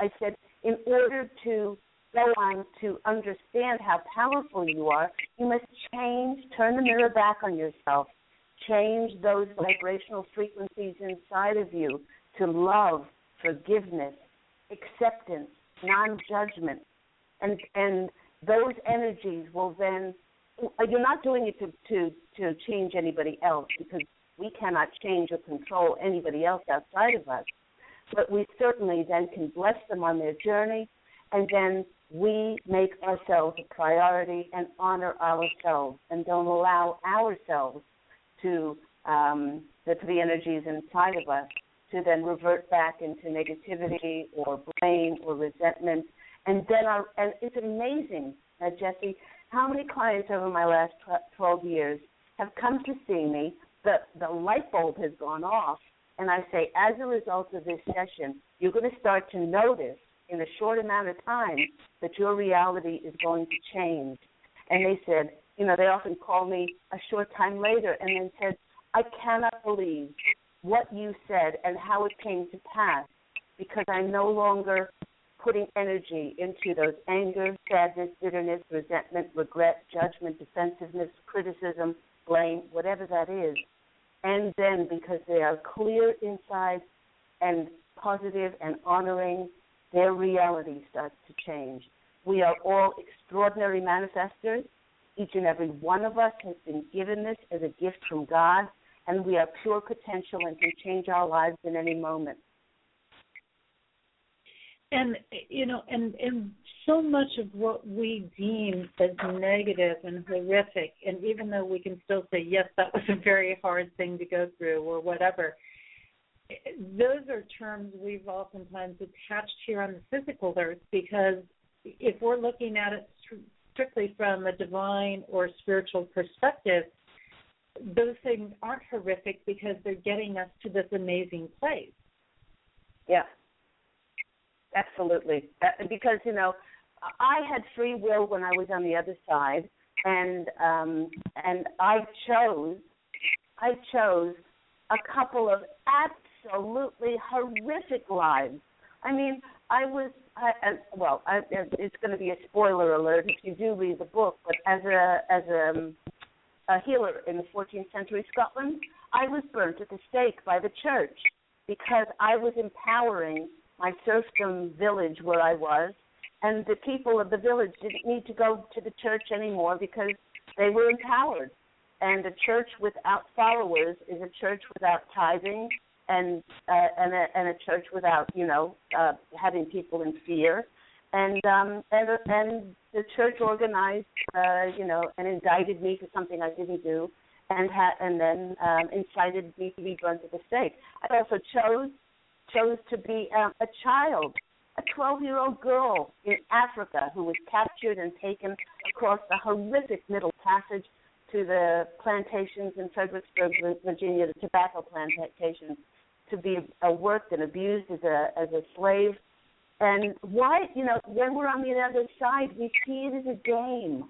I said, in order to go on to understand how powerful you are, you must change, turn the mirror back on yourself, change those vibrational frequencies inside of you to love, forgiveness, acceptance, non judgment. And and those energies will then you're not doing it to to to change anybody else because we cannot change or control anybody else outside of us but we certainly then can bless them on their journey and then we make ourselves a priority and honor ourselves and don't allow ourselves to um, the, energies inside of us to then revert back into negativity or blame or resentment and then our, and it's amazing, uh, Jesse, how many clients over my last 12 years have come to see me. The the light bulb has gone off, and I say, as a result of this session, you're going to start to notice in a short amount of time that your reality is going to change. And they said, you know, they often call me a short time later and then said, I cannot believe what you said and how it came to pass because I'm no longer putting energy into those anger, sadness, bitterness, resentment, regret, judgment, defensiveness, criticism, blame, whatever that is. And then because they are clear inside and positive and honoring, their reality starts to change. We are all extraordinary manifestors. Each and every one of us has been given this as a gift from God, and we are pure potential and can change our lives in any moment. And you know, and and so much of what we deem as negative and horrific, and even though we can still say yes, that was a very hard thing to go through, or whatever, those are terms we've oftentimes attached here on the physical earth because if we're looking at it strictly from a divine or spiritual perspective, those things aren't horrific because they're getting us to this amazing place. Yeah. Absolutely. Uh, because, you know, I had free will when I was on the other side and um and I chose I chose a couple of absolutely horrific lives. I mean, I was I, I well, I, it's going to be a spoiler alert if you do read the book, but as a as a, um, a healer in the 14th century Scotland, I was burnt at the stake by the church because I was empowering my serfdom village where I was, and the people of the village didn't need to go to the church anymore because they were empowered. And a church without followers is a church without tithing, and uh, and a, and a church without you know uh, having people in fear. And um, and and the church organized, uh, you know, and indicted me for something I didn't do, and had and then um, incited me to be burned at the stake. I also chose chose to be um, a child, a 12 year old girl in Africa who was captured and taken across the horrific Middle Passage to the plantations in Fredericksburg, Virginia, the tobacco plantations, to be uh, worked and abused as a as a slave. And why, you know, when we're on the other side, we see it as a game.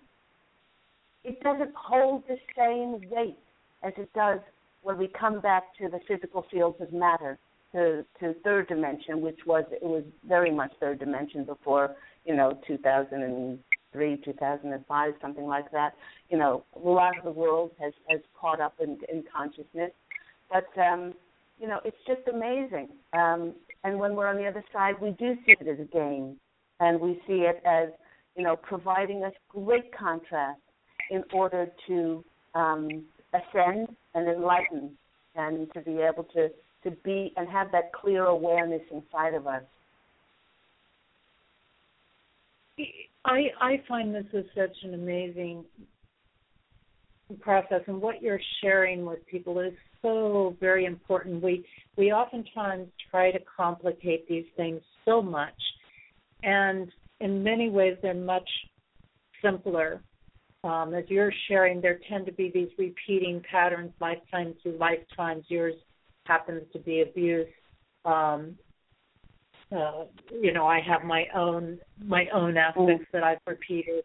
It doesn't hold the same weight as it does when we come back to the physical fields of matter to to third dimension, which was it was very much third dimension before you know 2003, 2005, something like that. You know, a lot of the world has has caught up in, in consciousness, but um, you know, it's just amazing. Um, and when we're on the other side, we do see it as a game, and we see it as you know providing us great contrast in order to um, ascend and enlighten, and to be able to to be and have that clear awareness inside of us. I I find this is such an amazing process, and what you're sharing with people is so very important. We we oftentimes try to complicate these things so much, and in many ways they're much simpler. Um, as you're sharing, there tend to be these repeating patterns, lifetime through lifetimes. Yours happens to be abuse. Um, uh, you know, I have my own my own aspects that I've repeated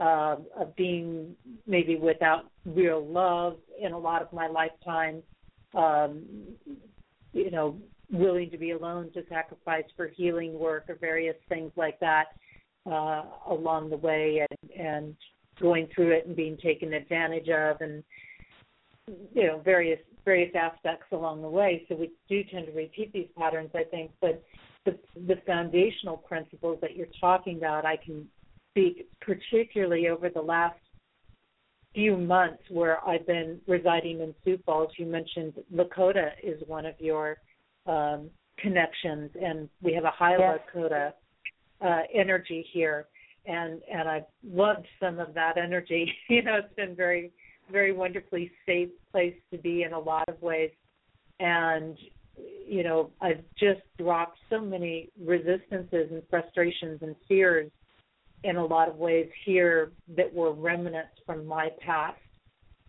uh, of being maybe without real love in a lot of my lifetime. Um, you know, willing to be alone to sacrifice for healing work or various things like that uh, along the way, and and going through it and being taken advantage of, and you know, various various aspects along the way. So we do tend to repeat these patterns, I think. But the, the foundational principles that you're talking about, I can speak particularly over the last few months where I've been residing in Sioux Falls. You mentioned Lakota is one of your um, connections, and we have a high yes. Lakota uh, energy here, and and I've loved some of that energy. (laughs) you know, it's been very very wonderfully safe place to be in a lot of ways. And, you know, I've just dropped so many resistances and frustrations and fears in a lot of ways here that were remnants from my past.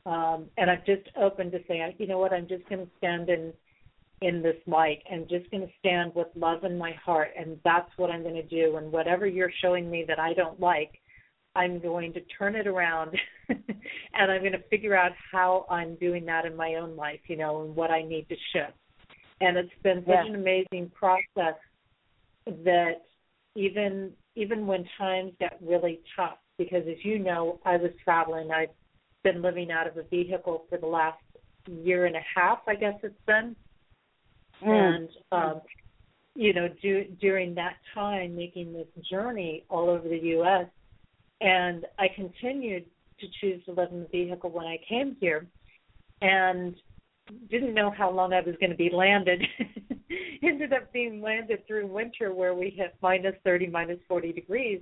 Um, and I've just opened to say, you know what, I'm just going to stand in in this light and just going to stand with love in my heart and that's what I'm going to do and whatever you're showing me that I don't like I'm going to turn it around (laughs) and I'm going to figure out how I'm doing that in my own life, you know, and what I need to shift. And it's been such yeah. an amazing process that even even when times got really tough, because as you know, I was traveling. I've been living out of a vehicle for the last year and a half, I guess it's been. Mm. And um, you know, do, during that time, making this journey all over the U.S. And I continued to choose to live in the vehicle when I came here, and didn't know how long I was going to be landed. (laughs) Ended up being landed through winter where we hit minus 30, minus 40 degrees.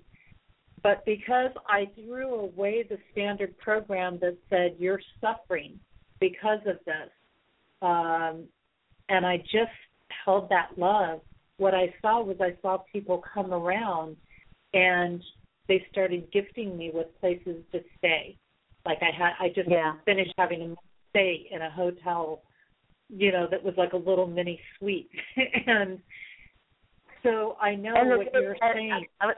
But because I threw away the standard program that said you're suffering because of this, um, and I just held that love, what I saw was I saw people come around and they started gifting me with places to stay. Like I had, I just yeah. finished having a stay in a hotel, you know, that was like a little mini suite, (laughs) and so I know and what you're and, saying. I, I,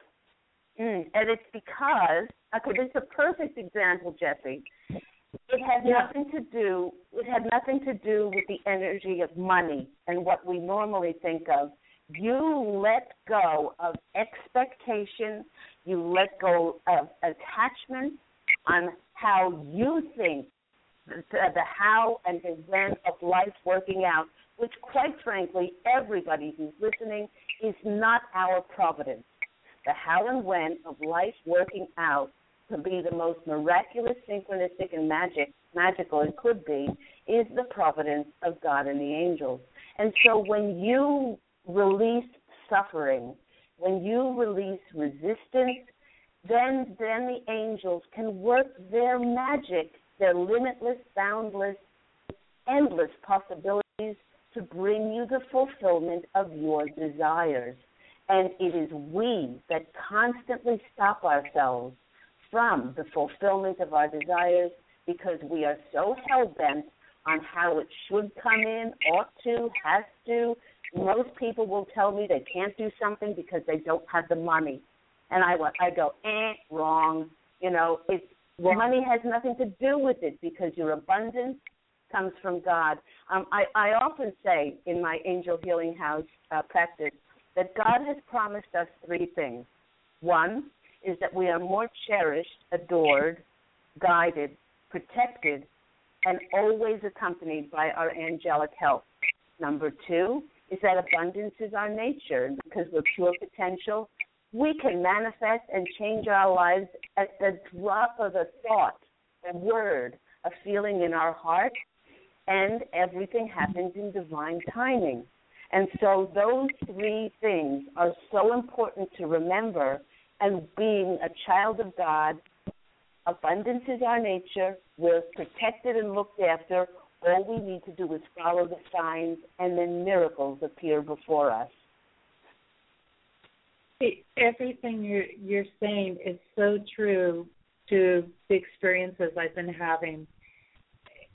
mm, and it's because okay, this is a perfect example, Jesse. It had yeah. nothing to do. It had nothing to do with the energy of money and what we normally think of. You let go of expectations. You let go of attachment on how you think the, the how and the when of life working out, which quite frankly, everybody who's listening is not our providence. The how and when of life working out to be the most miraculous, synchronistic, and magic magical it could be is the providence of God and the angels. And so when you release suffering, when you release resistance, then then the angels can work their magic their limitless, boundless, endless possibilities to bring you the fulfillment of your desires. And it is we that constantly stop ourselves from the fulfillment of our desires because we are so hell bent on how it should come in, ought to, has to. Most people will tell me they can't do something because they don't have the money. And I I go, eh, wrong. You know, it's well, money has nothing to do with it because your abundance comes from God. Um, I, I often say in my angel healing house uh, practice that God has promised us three things. One is that we are more cherished, adored, guided, protected, and always accompanied by our angelic help. Number two is that abundance is our nature because we're pure potential we can manifest and change our lives at the drop of a thought, a word, a feeling in our heart, and everything happens in divine timing. And so those three things are so important to remember. And being a child of God, abundance is our nature. We're protected and looked after. All we need to do is follow the signs, and then miracles appear before us everything you're you're saying is so true to the experiences I've been having.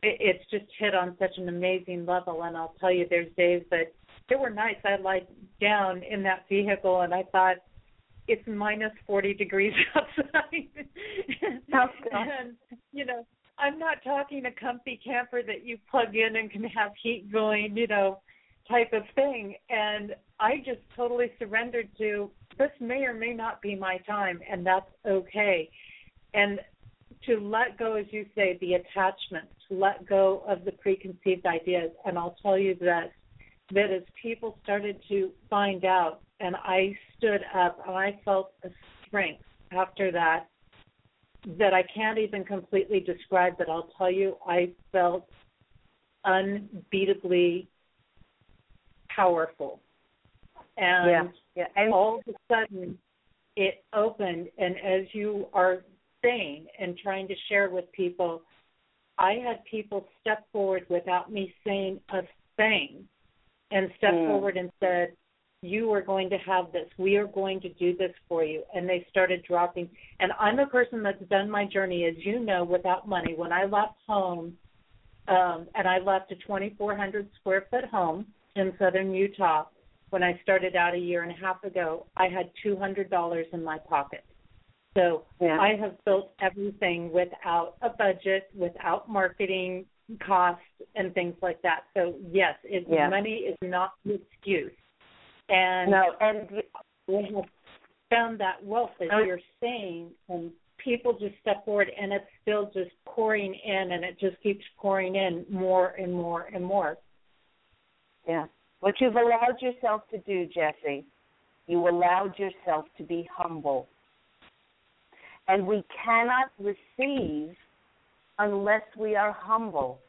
it's just hit on such an amazing level, and I'll tell you, there's days that there were nights I lied down in that vehicle and I thought it's minus 40 degrees (laughs) outside. and you know, I'm not talking a comfy camper that you plug in and can have heat going, you know, type of thing. And I just totally surrendered to this may or may not be my time, and that's okay. And to let go, as you say, the attachment, to let go of the preconceived ideas. And I'll tell you that that as people started to find out, and I stood up and I felt a strength after that that I can't even completely describe, but I'll tell you, I felt unbeatably powerful. And yeah yeah. And all of a sudden it opened and as you are saying and trying to share with people, I had people step forward without me saying a thing and step mm. forward and said, You are going to have this. We are going to do this for you. And they started dropping. And I'm a person that's done my journey, as you know, without money. When I left home, um, and I left a 2,400 square foot home in southern Utah when I started out a year and a half ago, I had two hundred dollars in my pocket. So yeah. I have built everything without a budget, without marketing costs and things like that. So yes, it, yeah. money is not an excuse. And no, and found that wealth as Oh. you're saying, and people just step forward, and it's still just pouring in, and it just keeps pouring in more and more and more. Yeah. What you've allowed yourself to do, Jesse, you allowed yourself to be humble. And we cannot receive unless we are humble.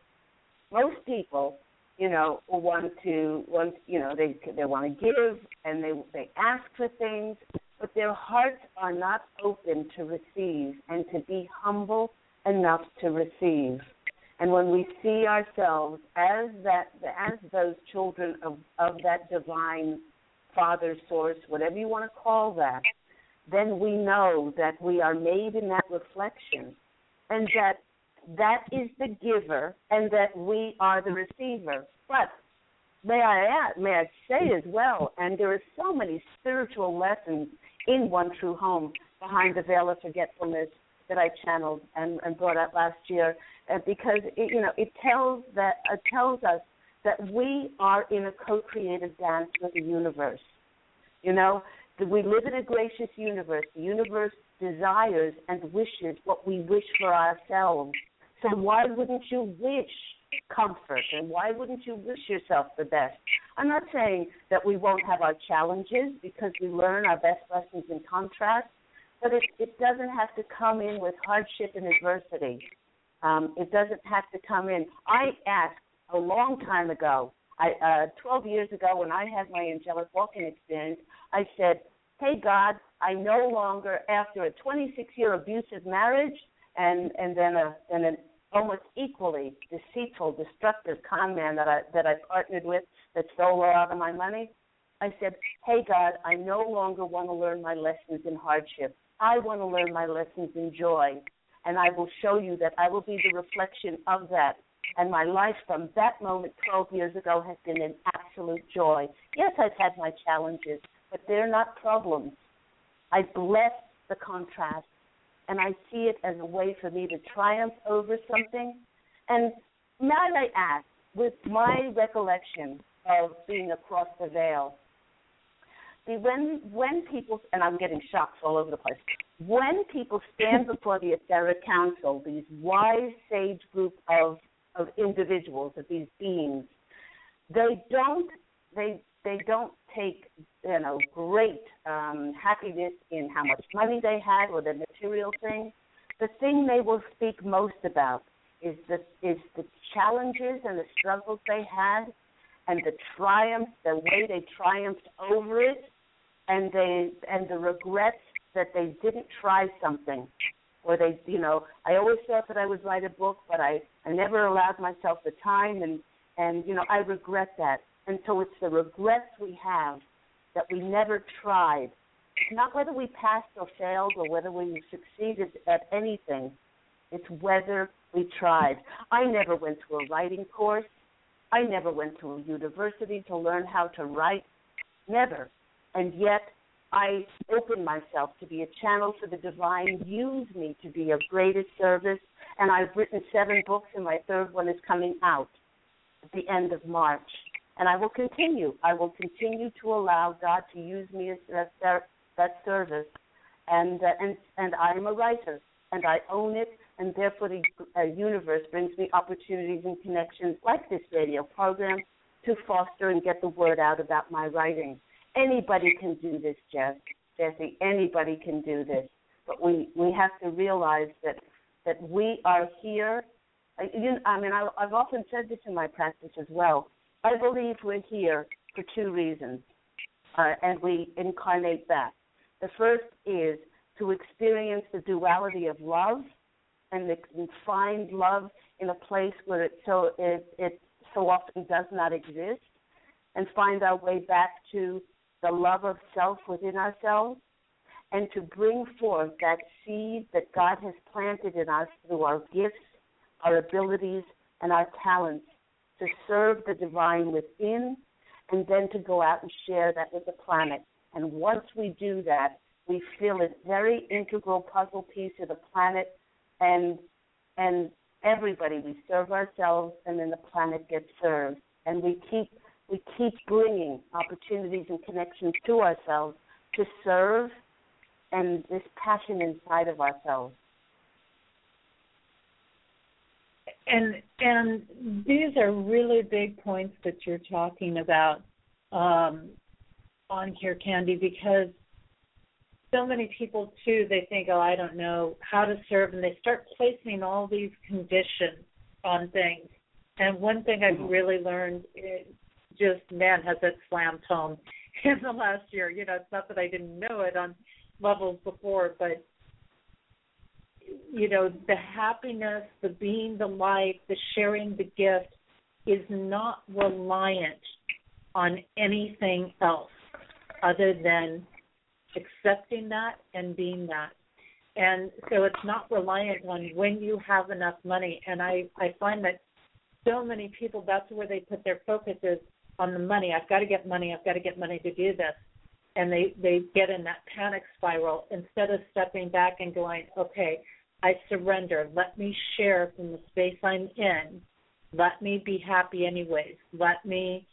Most people, you know, want to want you know, they they want to give and they they ask for things, but their hearts are not open to receive and to be humble enough to receive. And when we see ourselves as that as those children of, of that divine father source, whatever you want to call that, then we know that we are made in that reflection and that that is the giver and that we are the receiver. But may I add, may I say as well, and there are so many spiritual lessons in One True Home behind the veil of forgetfulness that I channeled and, and brought out last year, uh, because it, you know it tells that it tells us that we are in a co-creative dance with the universe. You know, we live in a gracious universe. The universe desires and wishes what we wish for ourselves. So why wouldn't you wish comfort and why wouldn't you wish yourself the best? I'm not saying that we won't have our challenges because we learn our best lessons in contrast, but it, it doesn't have to come in with hardship and adversity. Um, it doesn't have to come in. I asked a long time ago, I, uh, 12 years ago when I had my angelic walk-in experience, I said, Hey God, I no longer, after a 26 year abusive marriage and, and then a, and an almost equally deceitful, destructive con man that I, that I partnered with that stole a lot of my money, I said, Hey God, I no longer want to learn my lessons in hardship. I want to learn my lessons in joy. And I will show you that I will be the reflection of that. And my life from that moment 12 years ago has been an absolute joy. Yes, I've had my challenges, but they're not problems. I bless the contrast, and I see it as a way for me to triumph over something. And might I ask, with my recollection of being across the veil, See, when when people and I'm getting shocks all over the place. When people stand before the etheric council, these wise sage group of of individuals, of these beings, they don't they they don't take you know great um, happiness in how much money they had or the material thing. The thing they will speak most about is the is the challenges and the struggles they had, and the triumph, the way they triumphed over it, and they and the regrets that they didn't try something or they you know i always thought that i would write a book but i i never allowed myself the time and and you know i regret that and so it's the regrets we have that we never tried not whether we passed or failed or whether we succeeded at anything it's whether we tried i never went to a writing course i never went to a university to learn how to write never and yet I open myself to be a channel for the divine. Use me to be of greatest service. And I've written seven books, and my third one is coming out at the end of March. And I will continue. I will continue to allow God to use me as that, that service. And uh, and and I am a writer, and I own it. And therefore, the uh, universe brings me opportunities and connections like this radio program to foster and get the word out about my writing anybody can do this, Jess. Jesse, anybody can do this. But we we have to realize that that we are here. I, you, I mean, I, I've often said this in my practice as well. I believe we're here for two reasons, uh, and we incarnate that. The first is to experience the duality of love, and, the, and find love in a place where it so it, it so often does not exist, and find our way back to the love of self within ourselves, and to bring forth that seed that God has planted in us through our gifts, our abilities, and our talents to serve the divine within, and then to go out and share that with the planet. And once we do that, we feel a very integral puzzle piece of the planet, and and everybody we serve ourselves, and then the planet gets served, and we keep we keep bringing opportunities and connections to ourselves to serve and this passion inside of ourselves. And and these are really big points that you're talking about um, on here, Candy, because so many people too they think, oh, I don't know how to serve, and they start placing all these conditions on things. And one thing I've mm-hmm. really learned is just man has it slammed home (laughs) in the last year. You know, it's not that I didn't know it on levels before, but you know, the happiness, the being the light, the sharing the gift is not reliant on anything else other than accepting that and being that. And so it's not reliant on when you have enough money. And I, I find that so many people, that's where they put their focus is on the money. I've got to get money. I've got to get money to do this. And they, they get in that panic spiral instead of stepping back and going, okay, I surrender. Let me share from the space I'm in. Let me be happy anyways. Let me,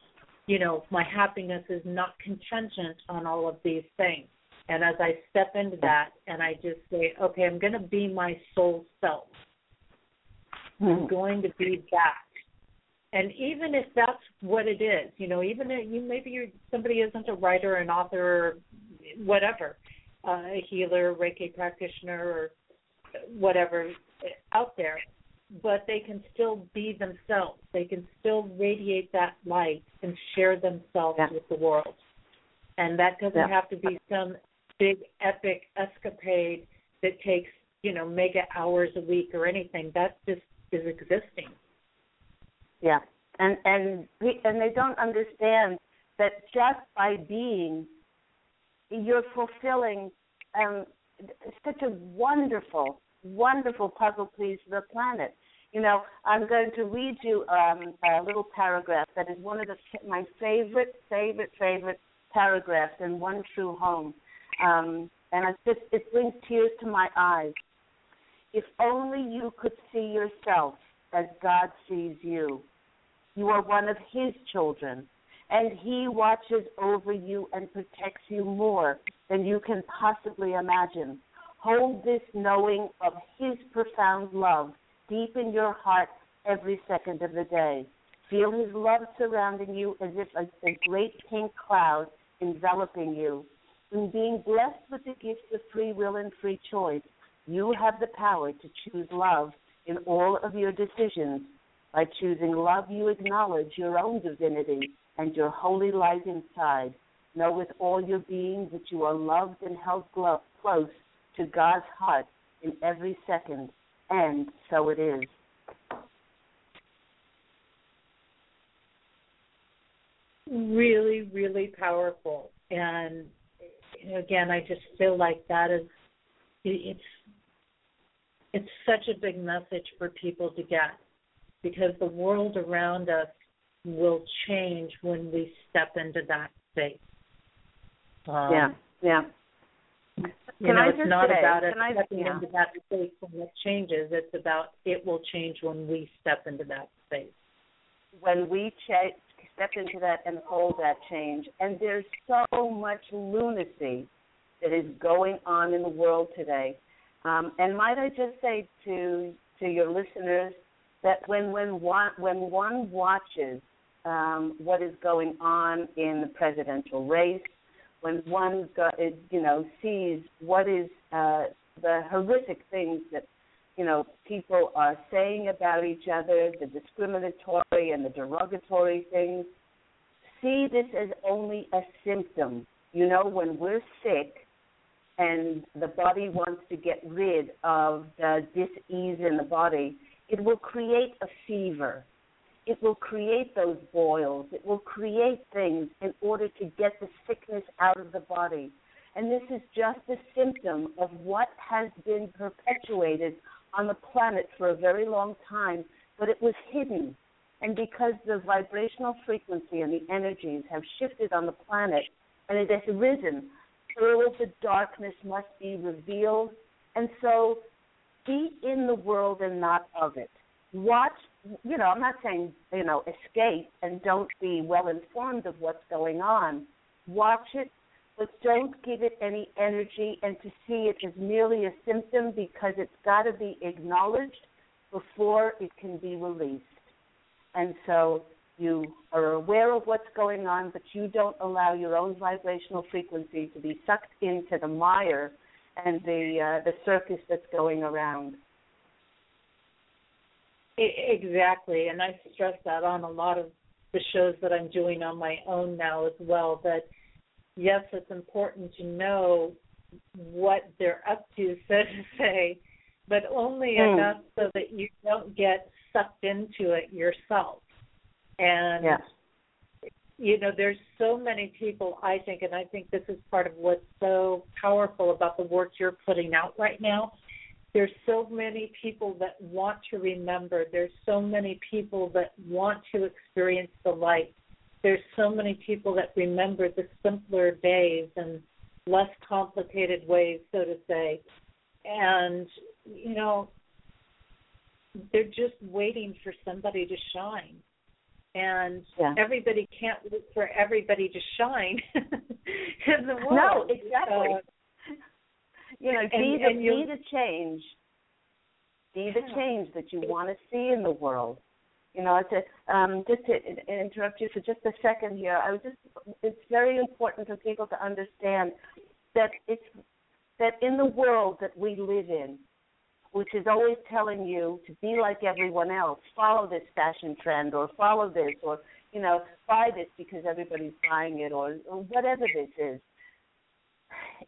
you know, my happiness is not contingent on all of these things. And as I step into that and I just say, okay, I'm going to be my soul self. I'm hmm. going to be that. And even if that's what it is, you know, even if you maybe you're somebody isn't a writer, an author, or whatever, uh, a healer, Reiki practitioner, or whatever out there, but they can still be themselves. They can still radiate that light and share themselves yeah. with the world. And that doesn't yeah. have to be some big epic escapade that takes, you know, mega hours a week or anything. That just is existing. Yeah. And and we, and they don't understand that just by being you're fulfilling um, such a wonderful, wonderful puzzle piece for the planet. You know, I'm going to read you um, a little paragraph that is one of the my favorite, favorite, favorite paragraphs in One True Home, um, and it just it brings tears to my eyes. If only you could see yourself as God sees you. You are one of His children, and He watches over you and protects you more than you can possibly imagine. Hold this knowing of His profound love deep in your heart every second of the day. Feel His love surrounding you as if a, a great pink cloud enveloping you. In being blessed with the gifts of free will and free choice, you have the power to choose love in all of your decisions. By choosing love, you acknowledge your own divinity and your holy light inside. Know with all your being that you are loved and held close to God's heart in every second, and so it is. Really, really powerful. And again, I just feel like that is it's it's such a big message for people to get because the world around us will change when we step into that space. Um, yeah, yeah. You Can know, I it's not say, about us stepping yeah. into that space when it changes. It's about it will change when we step into that space. When we ch- step into that and hold that change, and there's so much lunacy that is going on in the world today. Um, and might I just say to to your listeners that when when one when one watches um, what is going on in the presidential race, when one go, you know sees what is uh, the horrific things that you know people are saying about each other, the discriminatory and the derogatory things, see this as only a symptom. You know, when we're sick and the body wants to get rid of the dis-ease in the body, it will create a fever it will create those boils. It will create things in order to get the sickness out of the body. And this is just a symptom of what has been perpetuated on the planet for a very long time, but it was hidden. And because the vibrational frequency and the energies have shifted on the planet and it has risen, all of the darkness must be revealed. And so be in the world and not of it. Watch you know, I'm not saying, you know, escape and don't be well informed of what's going on. Watch it, but don't give it any energy and to see it as merely a symptom because it's got to be acknowledged before it can be released. And so you are aware of what's going on, but you don't allow your own vibrational frequency to be sucked into the mire and the uh, the circus that's going around. Exactly, and I stress that on a lot of the shows that I'm doing on my own now as well. That yes, it's important to know what they're up to, (laughs) so to say, but only mm. enough so that you don't get sucked into it yourself. And yeah. you know, there's so many people I think and I think this is part of what's so powerful about the work you're putting out right now. There's so many people that want to remember. There's so many people that want to experience the light. There's so many people that remember the simpler days and less complicated ways, so to say. And, you know, they're just waiting for somebody to shine and yeah. everybody can't look for everybody to shine (laughs) in the world. No, exactly. You know, be the be the change. Be the change that you want to see in the world. You know, it's a, um, just to interrupt you for just a second here. I was just it's very important for people to understand that it's that in the world that we live in, which is always telling you to be like everyone else, follow this fashion trend or follow this or you know buy this because everybody's buying it or, or whatever this is.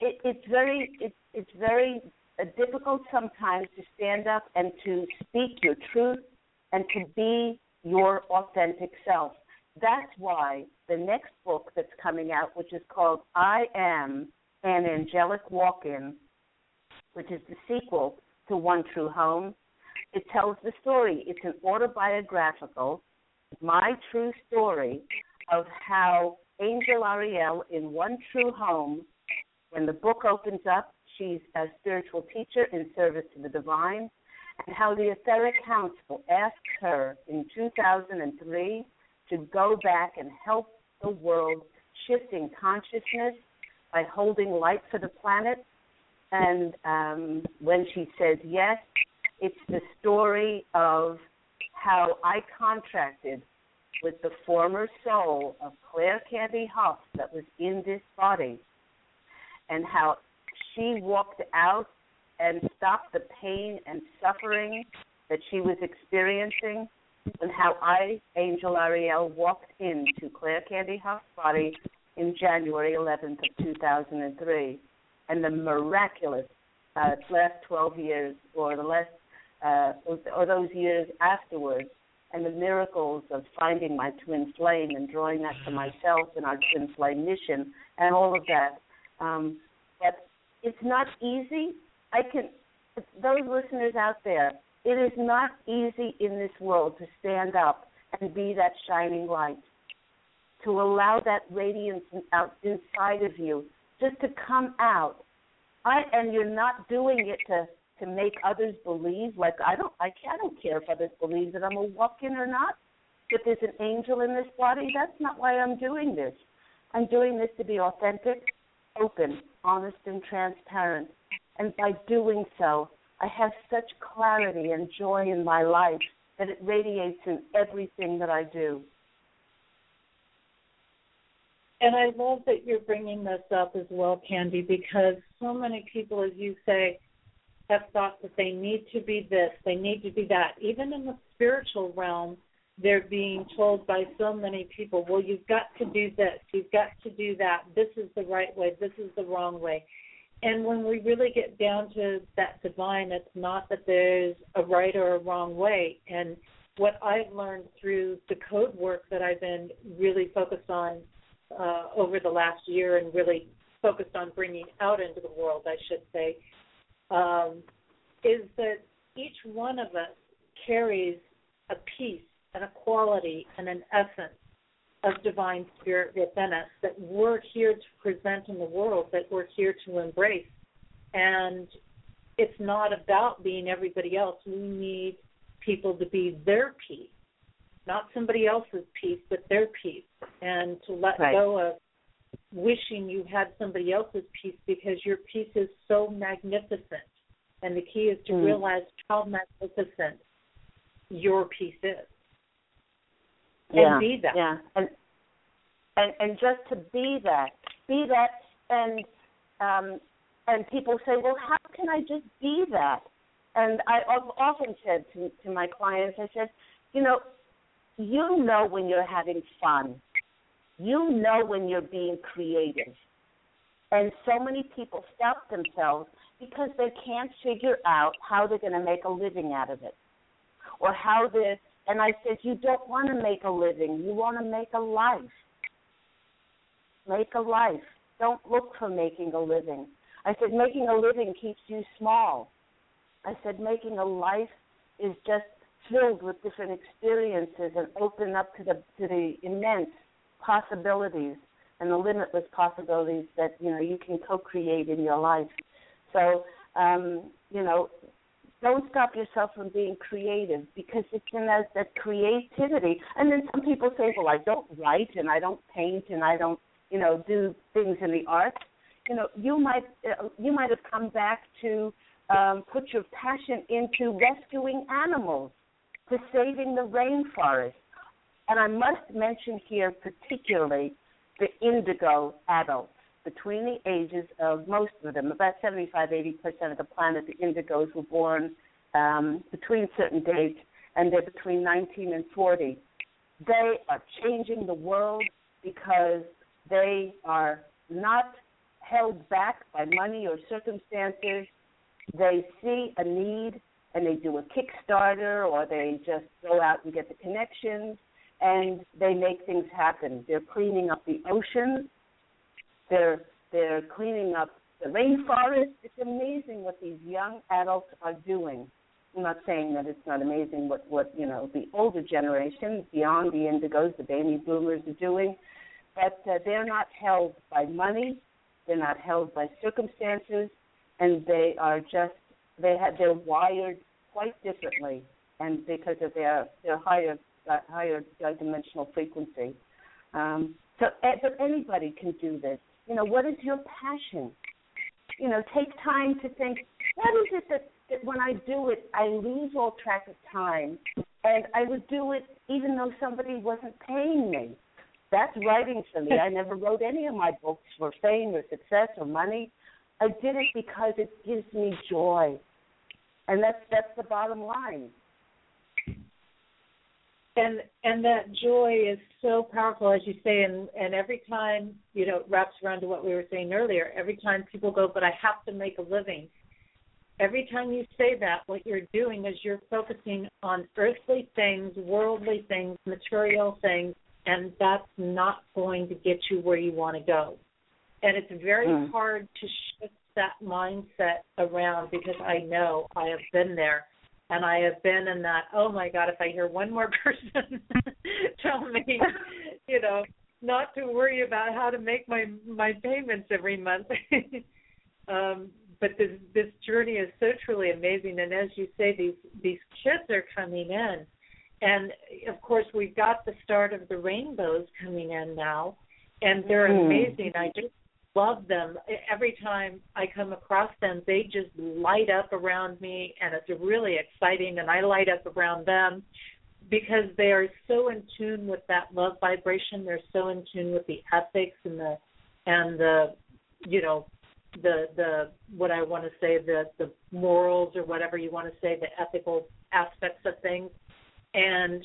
It, it's very it, it's very uh, difficult sometimes to stand up and to speak your truth and to be your authentic self. That's why the next book that's coming out, which is called I Am an Angelic Walk In, which is the sequel to One True Home. It tells the story. It's an autobiographical, my true story of how Angel Ariel in One True Home, when the book opens up, she's a spiritual teacher in service to the divine, and how the Etheric Council asked her in 2003 to go back and help the world shifting consciousness by holding light for the planet. And um, when she says yes, it's the story of how I contracted with the former soul of Claire Candy Hough that was in this body, and how she walked out and stopped the pain and suffering that she was experiencing, and how I, Angel Ariel, walked into Claire Candy Hough's body in January 11th of 2003 and the miraculous uh, last 12 years or the last uh, or those years afterwards and the miracles of finding my twin flame and drawing that to myself and our twin flame mission and all of that. Um, but it's not easy. I can, those listeners out there, it is not easy in this world to stand up and be that shining light, to allow that radiance out inside of you just to come out. I and you're not doing it to to make others believe. Like I don't, I, I don't care if others believe that I'm a walk-in or not. If there's an angel in this body, that's not why I'm doing this. I'm doing this to be authentic, open, honest, and transparent. And by doing so, I have such clarity and joy in my life that it radiates in everything that I do. And I love that you're bringing this up as well, Candy, because so many people, as you say, have thought that they need to be this, they need to be that. Even in the spiritual realm, they're being told by so many people, well, you've got to do this, you've got to do that, this is the right way, this is the wrong way. And when we really get down to that divine, it's not that there's a right or a wrong way. And what I've learned through the code work that I've been really focused on uh, over the last year and really focused on bringing out into the world, I should say, um, is that each one of us carries a piece and a quality and an essence of divine spirit within us that we're here to present in the world, that we're here to embrace. And it's not about being everybody else. We need people to be their piece not somebody else's piece, but their piece, and to let right. go of wishing you had somebody else's piece because your piece is so magnificent. And the key is to Mm. realize how magnificent your piece is. Yeah, and be that. Yeah, and and and just to be that, be that, and um, and people say, well, how can I just be that? And I, I've often said to to my clients, I said, you know, you know when you're having fun, you know when you're being creative, and so many people stop themselves because they can't figure out how they're going to make a living out of it, or how they're and I said, You don't want to make a living. You want to make a life. Make a life. Don't look for making a living. I said, Making a living keeps you small. I said, Making a life is just filled with different experiences and open up to the to the immense possibilities and the limitless possibilities that you know you can co-create in your life. So um, you know, don't stop yourself from being creative because it's in that, that creativity. And then some people say, well, I don't write and I don't paint and I don't, you know, do things in the arts. You know, you might uh, you might have come back to um, put your passion into rescuing animals, to saving the rainforest. And I must mention here particularly the indigo adults between the ages of most of them, about 75, 80 percent of the planet, the indigos were born um, between certain dates, and they're between 19 and 40. They are changing the world because they are not held back by money or circumstances. They see a need and they do a Kickstarter or they just go out and get the connections and they make things happen. They're cleaning up the oceans they're they're cleaning up the rainforest. It's amazing what these young adults are doing. I'm not saying that it's not amazing what what you know the older generation beyond the indigos, the baby boomers are doing, but uh, they're not held by money. They're not held by circumstances, and they are just they have they're wired quite differently, and because of their their higher uh, higher dimensional frequency. Um, so, eh, but anybody can do this you know, what is your passion? You know, take time to think, what is it that, that when I do it, I lose all track of time, and I would do it even though somebody wasn't paying me. That's writing for me. I never wrote any of my books for fame or success or money. I did it because it gives me joy, and that's that's the bottom line. And and that joy is so powerful as you say and and every time you know it wraps around to what we were saying earlier every time people go but i have to make a living every time you say that what you're doing is you're focusing on earthly things worldly things material things and that's not going to get you where you want to go and it's very Mm. hard to shift that mindset around because i know i have been there and I have been in that. Oh my God! If I hear one more (laughs) person (laughs) tell me, you know, not to worry about how to make my my payments every month. (laughs) um, but this this journey is so truly amazing, and as you say, these these kids are coming in, and of course we've got the start of the rainbows coming in now, and they're Hmm. amazing. I just love them. Every time I come across them, they just light up around me, and it's really exciting. And I light up around them because they are so in tune with that love vibration. They're so in tune with the ethics and the and the you know the the what I want to say the the morals or whatever you want to say the ethical aspects of things, and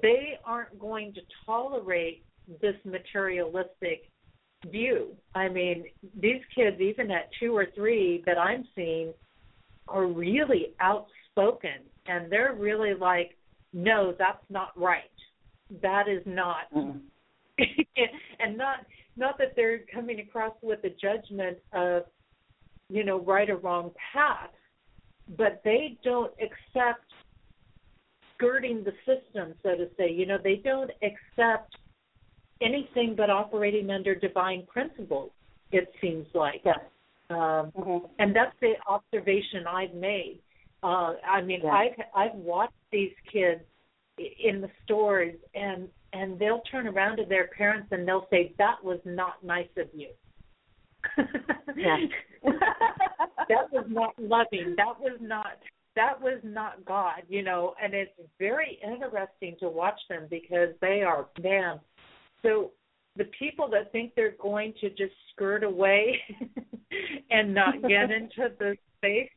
they aren't going to tolerate this materialistic view. I mean, these kids, even at two or three that I'm seeing, are really outspoken, and they're really like, "No, that's not right. That is not." Mm. (laughs) and not not that they're coming across with a judgment of, you know, right or wrong path, but they don't accept skirting the system, so to say. You know, they don't accept anything but operating under divine principles. It seems like, Yes. um, Mm-hmm. and that's the observation I've made. Uh, I mean, Yeah. I've I've watched these kids in the stores, and and they'll turn around to their parents and they'll say, "That was not nice of you." Yeah. (laughs) that was not loving. That was not that was not God, you know, and it's very interesting to watch them because they are man. So the people that think they're going to just skirt away (laughs) and not get (laughs) into the space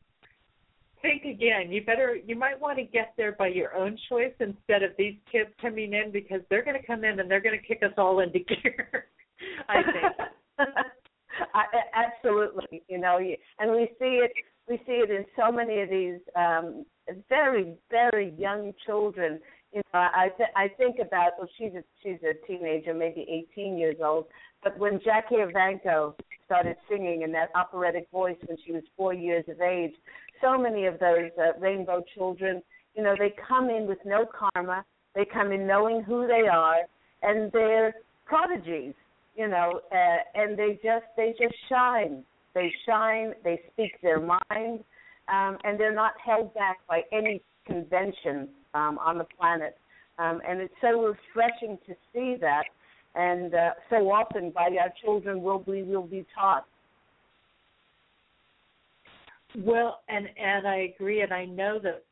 think again. You better you might want to get there by your own choice instead of these kids coming in because they're going to come in and they're going to kick us all into (laughs) gear i think. I, absolutely you know and we see it we see it in so many of these um very very young children you know, I th- I think about well, she's a she's a teenager, maybe 18 years old. But when Jackie Evancho started singing in that operatic voice when she was four years of age, so many of those uh, rainbow children, you know, they come in with no karma. They come in knowing who they are, and they're prodigies, you know, uh, and they just they just shine. They shine. They speak their mind, um, and they're not held back by any convention um, on the planet. Um, and it's so refreshing to see that. And uh, so often by our children will we will be taught. Well, and and I agree, and I know that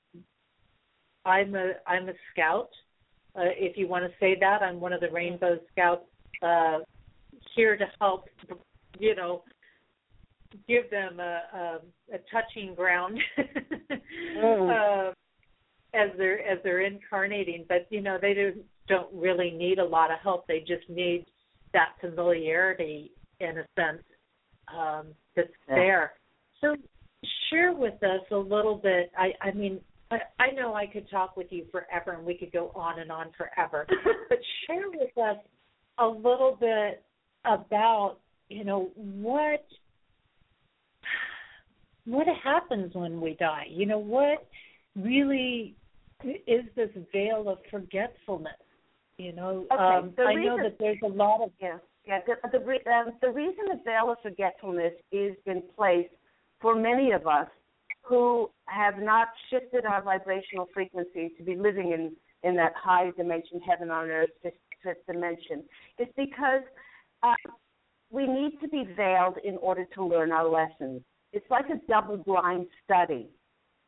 I'm a I'm a scout. Uh, if you want to say that, I'm one of the Rainbow Scouts uh, here to help, you know, give them a, a, a touching ground. (laughs) mm. uh, as they're as they're incarnating, but you know they do, don't really need a lot of help. They just need that familiarity in a sense um, that's yeah. there. So share with us a little bit. I I mean I, I know I could talk with you forever and we could go on and on forever, (laughs) but share with us a little bit about you know what what happens when we die. You know what really is this veil of forgetfulness. You know, okay, um, I reason, know that there's a lot of yeah, yeah. The the, um, the reason the veil of forgetfulness is in place for many of us who have not shifted our vibrational frequency to be living in in that high dimension, heaven on earth, fifth, fifth dimension, is because uh, we need to be veiled in order to learn our lessons. It's like a double blind study.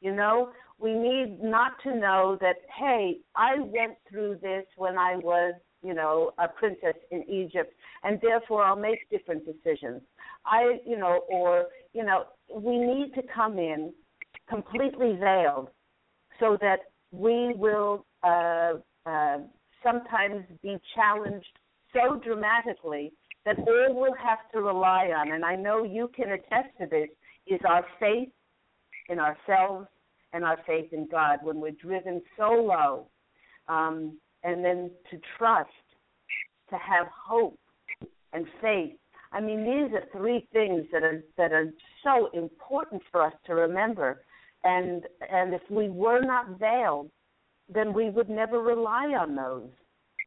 You know, we need not to know that, hey, I went through this when I was, you know, a princess in Egypt, and therefore I'll make different decisions. I, you know, or, you know, we need to come in completely veiled so that we will uh, uh, sometimes be challenged so dramatically that all we'll have to rely on, and I know you can attest to this, is our faith in ourselves and our faith in God when we're driven so low, um, and then to trust, to have hope and faith. I mean, these are three things that are that are so important for us to remember. And and if we were not veiled, then we would never rely on those.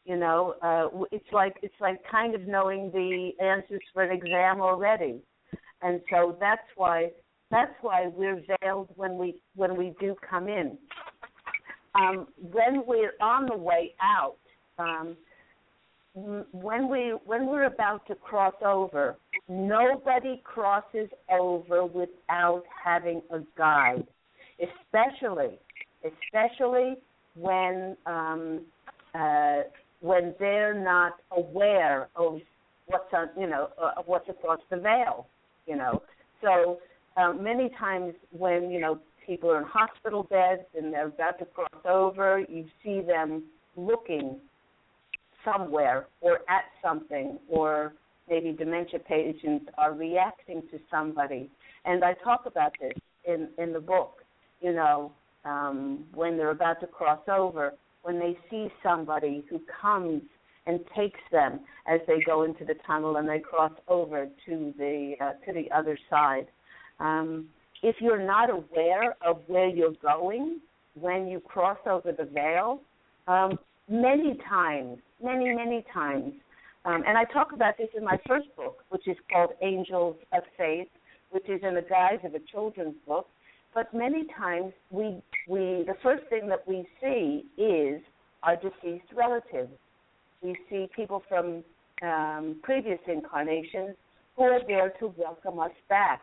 You know, uh, it's like it's like kind of knowing the answers for an exam already, and so that's why that's why we're veiled when we when we do come in. Um, when we're on the way out, um, when we when we're about to cross over, nobody crosses over without having a guide, especially especially when um, uh, when they're not aware of what's on you know uh, what's across the veil, you know. So um, many times when you know people are in hospital beds and they're about to cross over, you see them looking somewhere or at something, or maybe dementia patients are reacting to somebody. And I talk about this in in the book. You know, um, when they're about to cross over, when they see somebody who comes and takes them as they go into the tunnel and they cross over to the uh, to the other side. Um, if you're not aware of where you're going when you cross over the veil, um, many times, many, many times, um, and I talk about this in my first book, which is called Angels of Faith, which is in the guise of a children's book. But many times, we we the first thing that we see is our deceased relatives, we see people from um, previous incarnations who are there to welcome us back.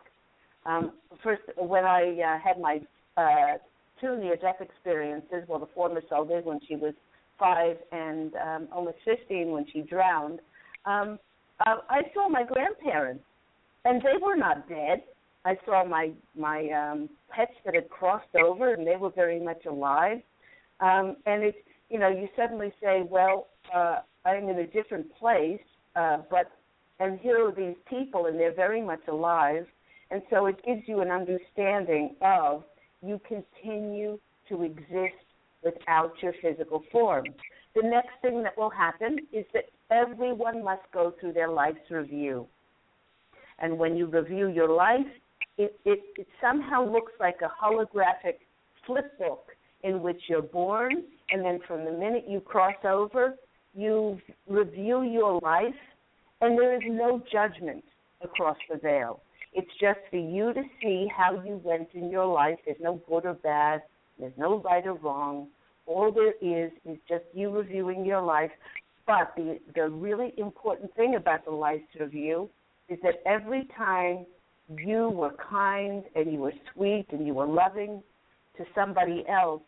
Um, first, when I uh, had my uh, two near-death experiences, well, the former so did when she was five and um, almost 15 when she drowned, um, uh, I saw my grandparents, and they were not dead. I saw my my um, pets that had crossed over, and they were very much alive. Um, and it, you know, you suddenly say, well, uh, I'm in a different place, uh, but and here are these people, and they're very much alive. And so it gives you an understanding of you continue to exist without your physical form. The next thing that will happen is that everyone must go through their life's review. And when you review your life, it, it, it somehow looks like a holographic flip book in which you're born, and then from the minute you cross over, you review your life, and there is no judgment across the veil. It's just for you to see how you went in your life. There's no good or bad. There's no right or wrong. All there is is just you reviewing your life. But the the really important thing about the life review is that every time you were kind and you were sweet and you were loving to somebody else,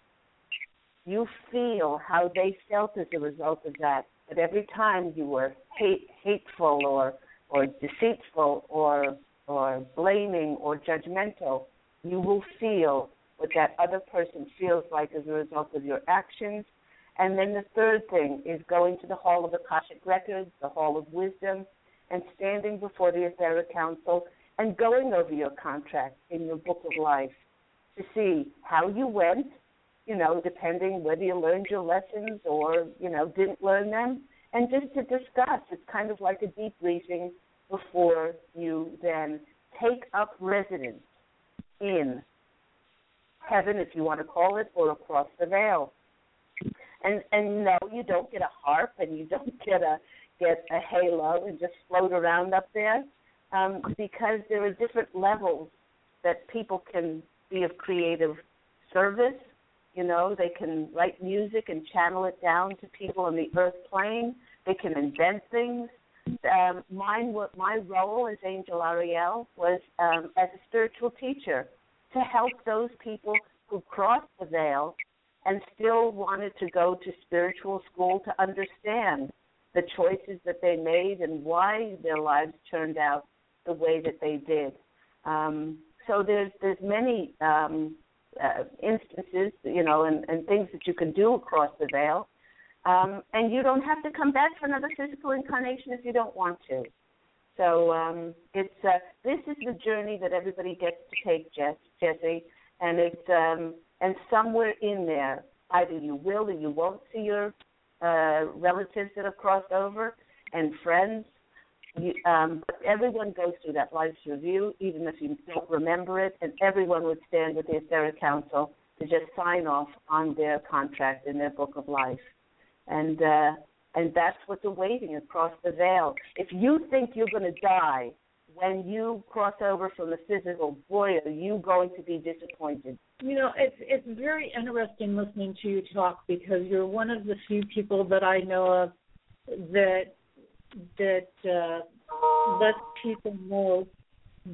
you feel how they felt as a result of that. But every time you were hate, hateful or or deceitful or or blaming or judgmental, you will feel what that other person feels like as a result of your actions. And then the third thing is going to the Hall of Akashic Records, the Hall of Wisdom, and standing before the Etheric Council and going over your contract in your book of life to see how you went, you know, depending whether you learned your lessons or, you know, didn't learn them, and just to discuss. It's kind of like a debriefing before you then take up residence in heaven, if you want to call it, or across the veil. And and no, you don't get a harp, and you (laughs) don't get a get a halo and just float around up there um, because there are different levels that people can be of creative service. You know, they can write music and channel it down to people on the earth plane. They can invent things. Um, mine, my role as Angel Ariel was um, as a spiritual teacher to help those people who crossed the veil and still wanted to go to spiritual school to understand the choices that they made and why their lives turned out the way that they did. Um, so there's there's many um, uh, instances, you know, and, and things that you can do across the veil, um, and you don't have to come back for another physical incarnation if you don't want to. So um, it's uh, this is the journey that everybody gets to take, Jess, Jesse, and it's um, and somewhere in there, either you will or you won't see your uh, relatives that have crossed over and friends. You, um, but everyone goes through that life's review, even if you don't remember it, and everyone would stand with the Etheric Council to just sign off on their contract in their book of life, and uh, and that's what's awaiting across the veil. If you think you're going to die when you cross over from the physical, boy, are you going to be disappointed. You know, it's it's very interesting listening to you talk because you're one of the few people that I know of that that uh, lets people know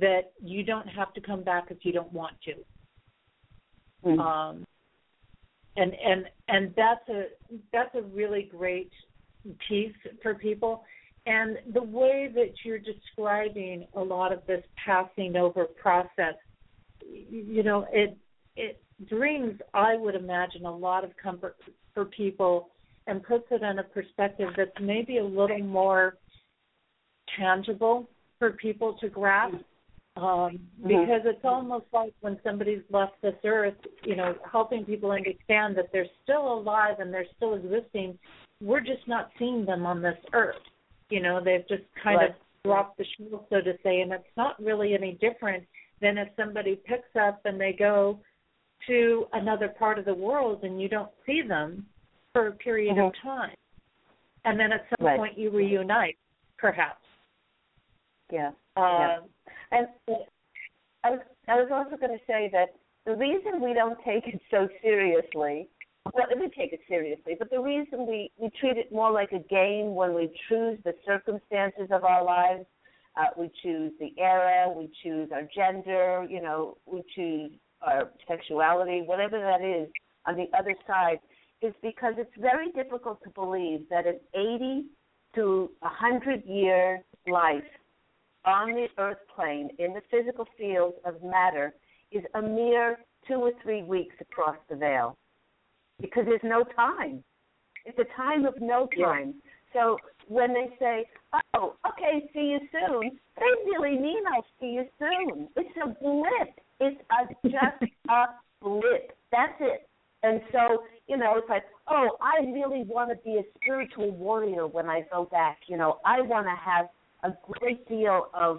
that you don't have to come back if you don't want to. Mm-hmm. Um, and and and that's a that's a really great piece for people. And the way that you're describing a lot of this passing over process, you know, it it brings, I would imagine, a lot of comfort for people and puts it in a perspective that's maybe a little more tangible for people to grasp. Um, mm-hmm. because it's almost like when somebody's left this earth, you know, helping people understand that they're still alive and they're still existing. We're just not seeing them on this earth. You know, they've just kind right. of dropped the show, so to say, and it's not really any different than if somebody picks up and they go to another part of the world and you don't see them for a period mm-hmm. of time. And then at some right. point you reunite, perhaps. Yeah. Yeah. And I was I was also going to say that the reason we don't take it so seriously well, we take it seriously, but the reason we we treat it more like a game when we choose the circumstances of our lives, uh, we choose the era, we choose our gender, you know, we choose our sexuality, whatever that is on the other side, is because it's very difficult to believe that an 80 to 100 year life on the earth plane in the physical field of matter is a mere two or three weeks across the veil because there's no time. It's a time of no time. So when they say, "Oh, okay, see you soon," they really mean "I'll see you soon." It's a blip. It's a, just (laughs) a blip. That's it. And so, you know, it's like, oh, I really want to be a spiritual warrior when I go back. You know, I want to have a great deal of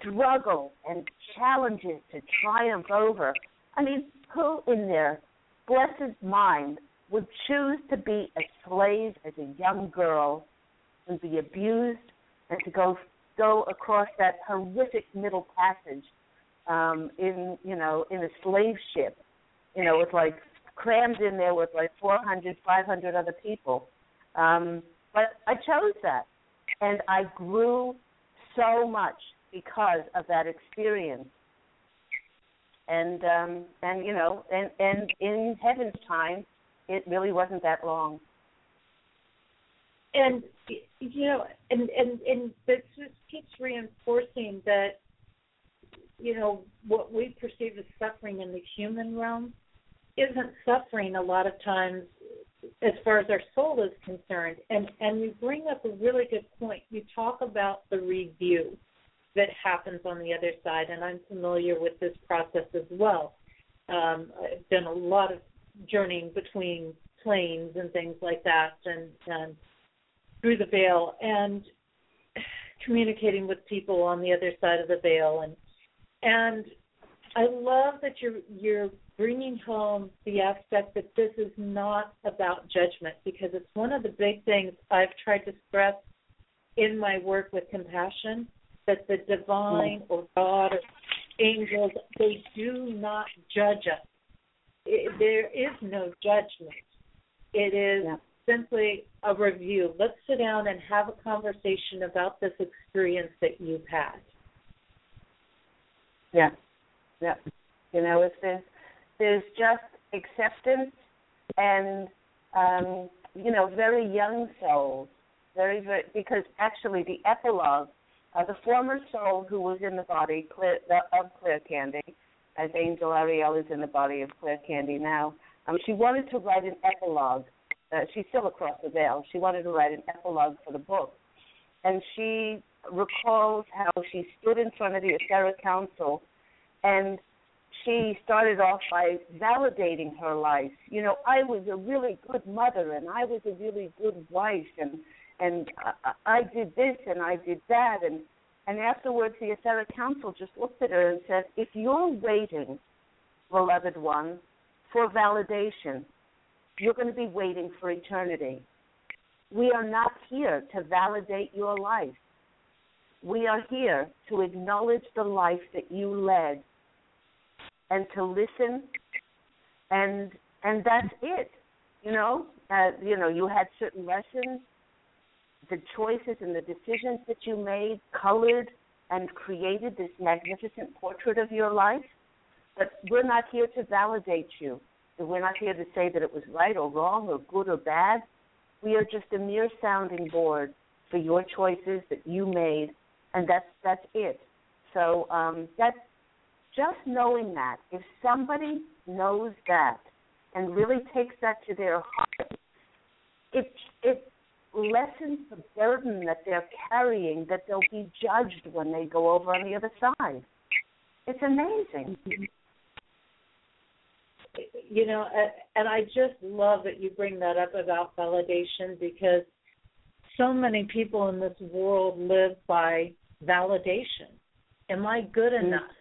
struggle and challenges to triumph over. I mean, who in their blessed mind would choose to be a slave as a young girl and be abused and to go go across that horrific middle passage um in you know in a slave ship you know with like crammed in there with like 400 500 other people um but i chose that and i grew so much because of that experience. And um and you know and and in heaven's time it really wasn't that long. And you know and and and this just keeps reinforcing that you know what we perceive as suffering in the human realm isn't suffering a lot of times as far as our soul is concerned and and you bring up a really good point you talk about the review that happens on the other side, and I'm familiar with this process as well. Um, I've done a lot of journeying between planes and things like that, and, and through the veil, and communicating with people on the other side of the veil, and and I love that you're you're bringing home the aspect that this is not about judgment because it's one of the big things I've tried to stress in my work with compassion that the divine or God or angels they do not judge us. It, there is no judgment. It is yeah. simply a review. Let's sit down and have a conversation about this experience that you've had. Yeah, yeah. You know, if there's there's just acceptance and um, you know very young souls, very very because actually the epilogue uh, the former soul who was in the body of Claire Candy, as Angel Ariel is in the body of Claire Candy now, um, she wanted to write an epilogue. Uh, she's still across the veil. She wanted to write an epilogue for the book. And she recalls how she stood in front of the Etheric Council and she started off by validating her life. You know, I was a really good mother and I was a really good wife and and I, I did this and I did that and and afterwards the etheric council just looked at her and said, if you're waiting, beloved one, for validation, you're going to be waiting for eternity. We are not here to validate your life. We are here to acknowledge the life that you led and to listen and and that's it. You know, uh, you know, you had certain lessons the choices and the decisions that you made colored and created this magnificent portrait of your life. But we're not here to validate you. We're not here to say that it was right or wrong or good or bad. We are just a mere sounding board for your choices that you made, and that's that's it. So um, that's just knowing that. If somebody knows that and really takes that to their heart, it it lessens the burden that they're carrying that they'll be judged when they go over on the other side. It's amazing. You know, and I just love that you bring that up about validation because so many people in this world live by validation. Am I good mm-hmm. enough?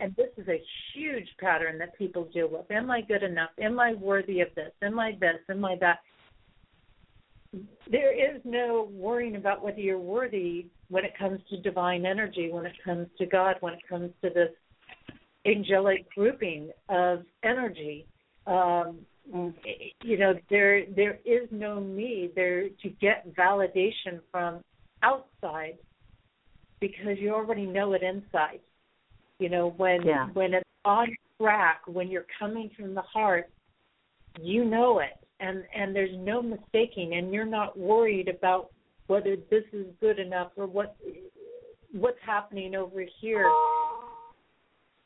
And this is a huge pattern that people deal with. Am I good enough? Am I worthy of this? Am I this? Am I that? there is no worrying about whether you're worthy when it comes to divine energy, when it comes to God, when it comes to this angelic grouping of energy. Um. You know, there there is no need there to get validation from outside because you already know it inside. You know, when Yeah. when it's on track, when you're coming from the heart, you know it and and there's no mistaking and you're not worried about whether this is good enough or what what's happening over here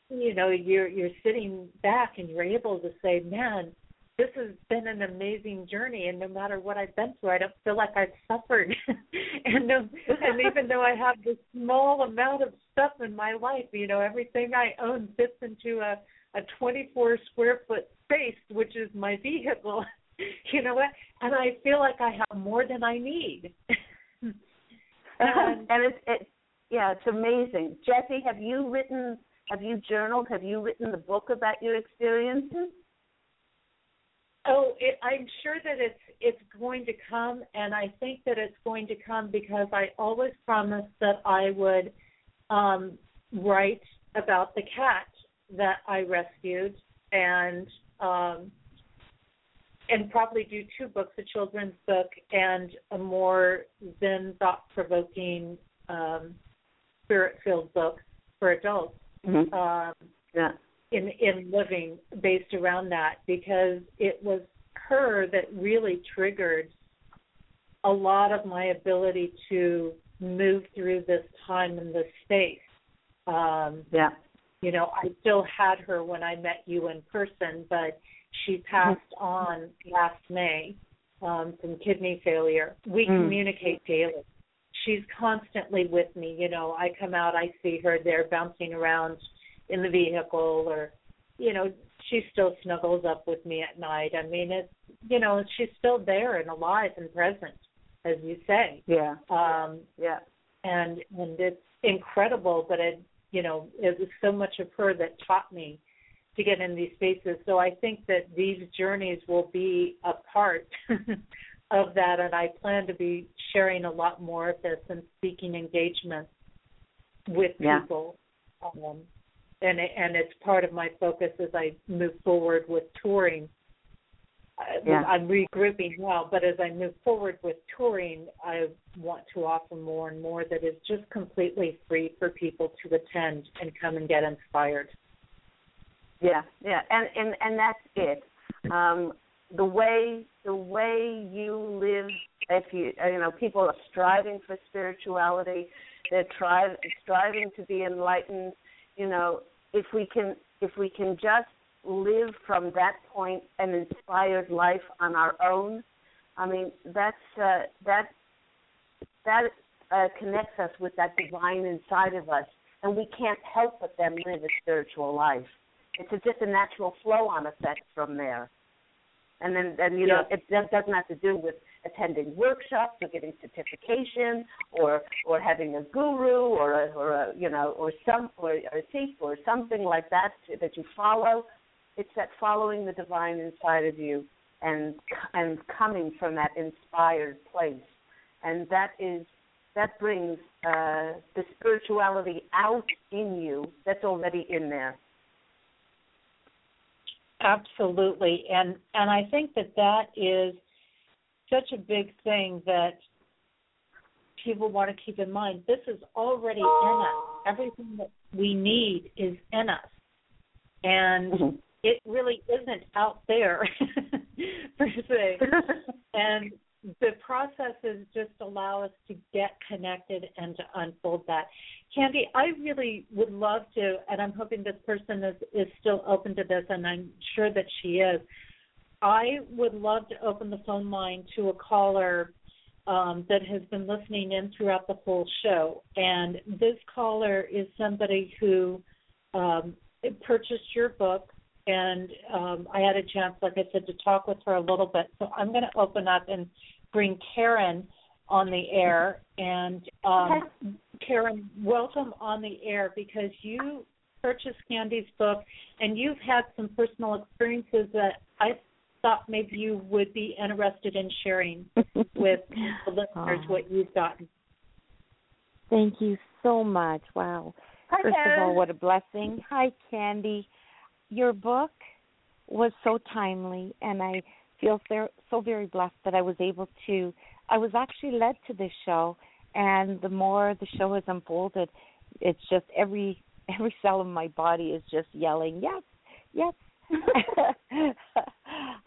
you know you're you're sitting back and you're able to say man this has been an amazing journey and no matter what I've been through I don't feel like I've suffered (laughs) and no, and even though I have this small amount of stuff in my life you know everything I own fits into a a 24 square foot space which is my vehicle (laughs) you know what and I feel like I have more than I need and, (laughs) and and it's it, yeah, it's amazing. Jesse, have you written? Have you journaled? Have you written the book about your experiences? Oh, it, I'm sure that it's it's going to come, and I think that it's going to come because I always promised that I would um, write about the cat that I rescued, and um, and probably do two books: a children's book and a more Zen, thought-provoking, um, spirit-filled book for adults. Mm-hmm. Um, Yeah. In in living based around that because it was her that really triggered a lot of my ability to move through this time and this space. Um, Yeah. you know, I still had her when I met you in person, but she passed on last May um, from kidney failure. We Mm. communicate daily. She's constantly with me. You know, I come out, I see her there bouncing around in the vehicle, or you know, she still snuggles up with me at night. I mean, it's you know, she's still there and alive and present, as you say. Yeah. Um, Yeah. and and it's incredible but it you know it was so much of her that taught me to get in these spaces so i think that these journeys will be a part (laughs) of that and i plan to be sharing a lot more of this and speaking engagements with Yeah. people um, and it, and it's part of my focus as i move forward with touring Yeah. I'm regrouping now, but as I move forward with touring, I want to offer more and more that is just completely free for people to attend and come and get inspired. Yeah, yeah, and and and that's it. Um, the way the way you live, if you you know, people are striving for spirituality, they're try, striving to be enlightened. You know, if we can if we can just live from that point an inspired life on our own, I mean that's uh, that that uh, connects us with that divine inside of us, and we can't help but then live a spiritual life it's a, just a natural flow on effect from there. And then, then you know, it does, doesn't have to do with attending workshops or getting certification or or having a guru or a, or a you know or some or, or a thief or something like that that you follow. It's that following the divine inside of you and and coming from that inspired place, and that is that brings uh, the spirituality out in you that's already in there. Absolutely, and and I think that that is such a big thing that people want to keep in mind. This is already in us. Everything that we need is in us, and Mhm. it really isn't out there (laughs) per se. (laughs) and the processes just allow us to get connected and to unfold that. Candy, I really would love to, and I'm hoping this person is, is still open to this, and I'm sure that she is. I would love to open the phone line to a caller um, that has been listening in throughout the whole show. And this caller is somebody who um, purchased your book, and um, I had a chance, like I said, to talk with her a little bit. So I'm going to open up and bring Karen on the air. And um, Karen, welcome on the air because you purchased Candy's book and you've had some personal experiences that I thought maybe you would be interested in sharing (laughs) with the listeners Aw. what you've gotten. Thank you so much. Wow. Hi, First of all, what a blessing. Hi, Candy. Your book was so timely, and I feel so, so very blessed that I was able to. I was actually led to this show, and the more the show has unfolded, it's just every (laughs) every cell of my body is just yelling yes, yes. (laughs)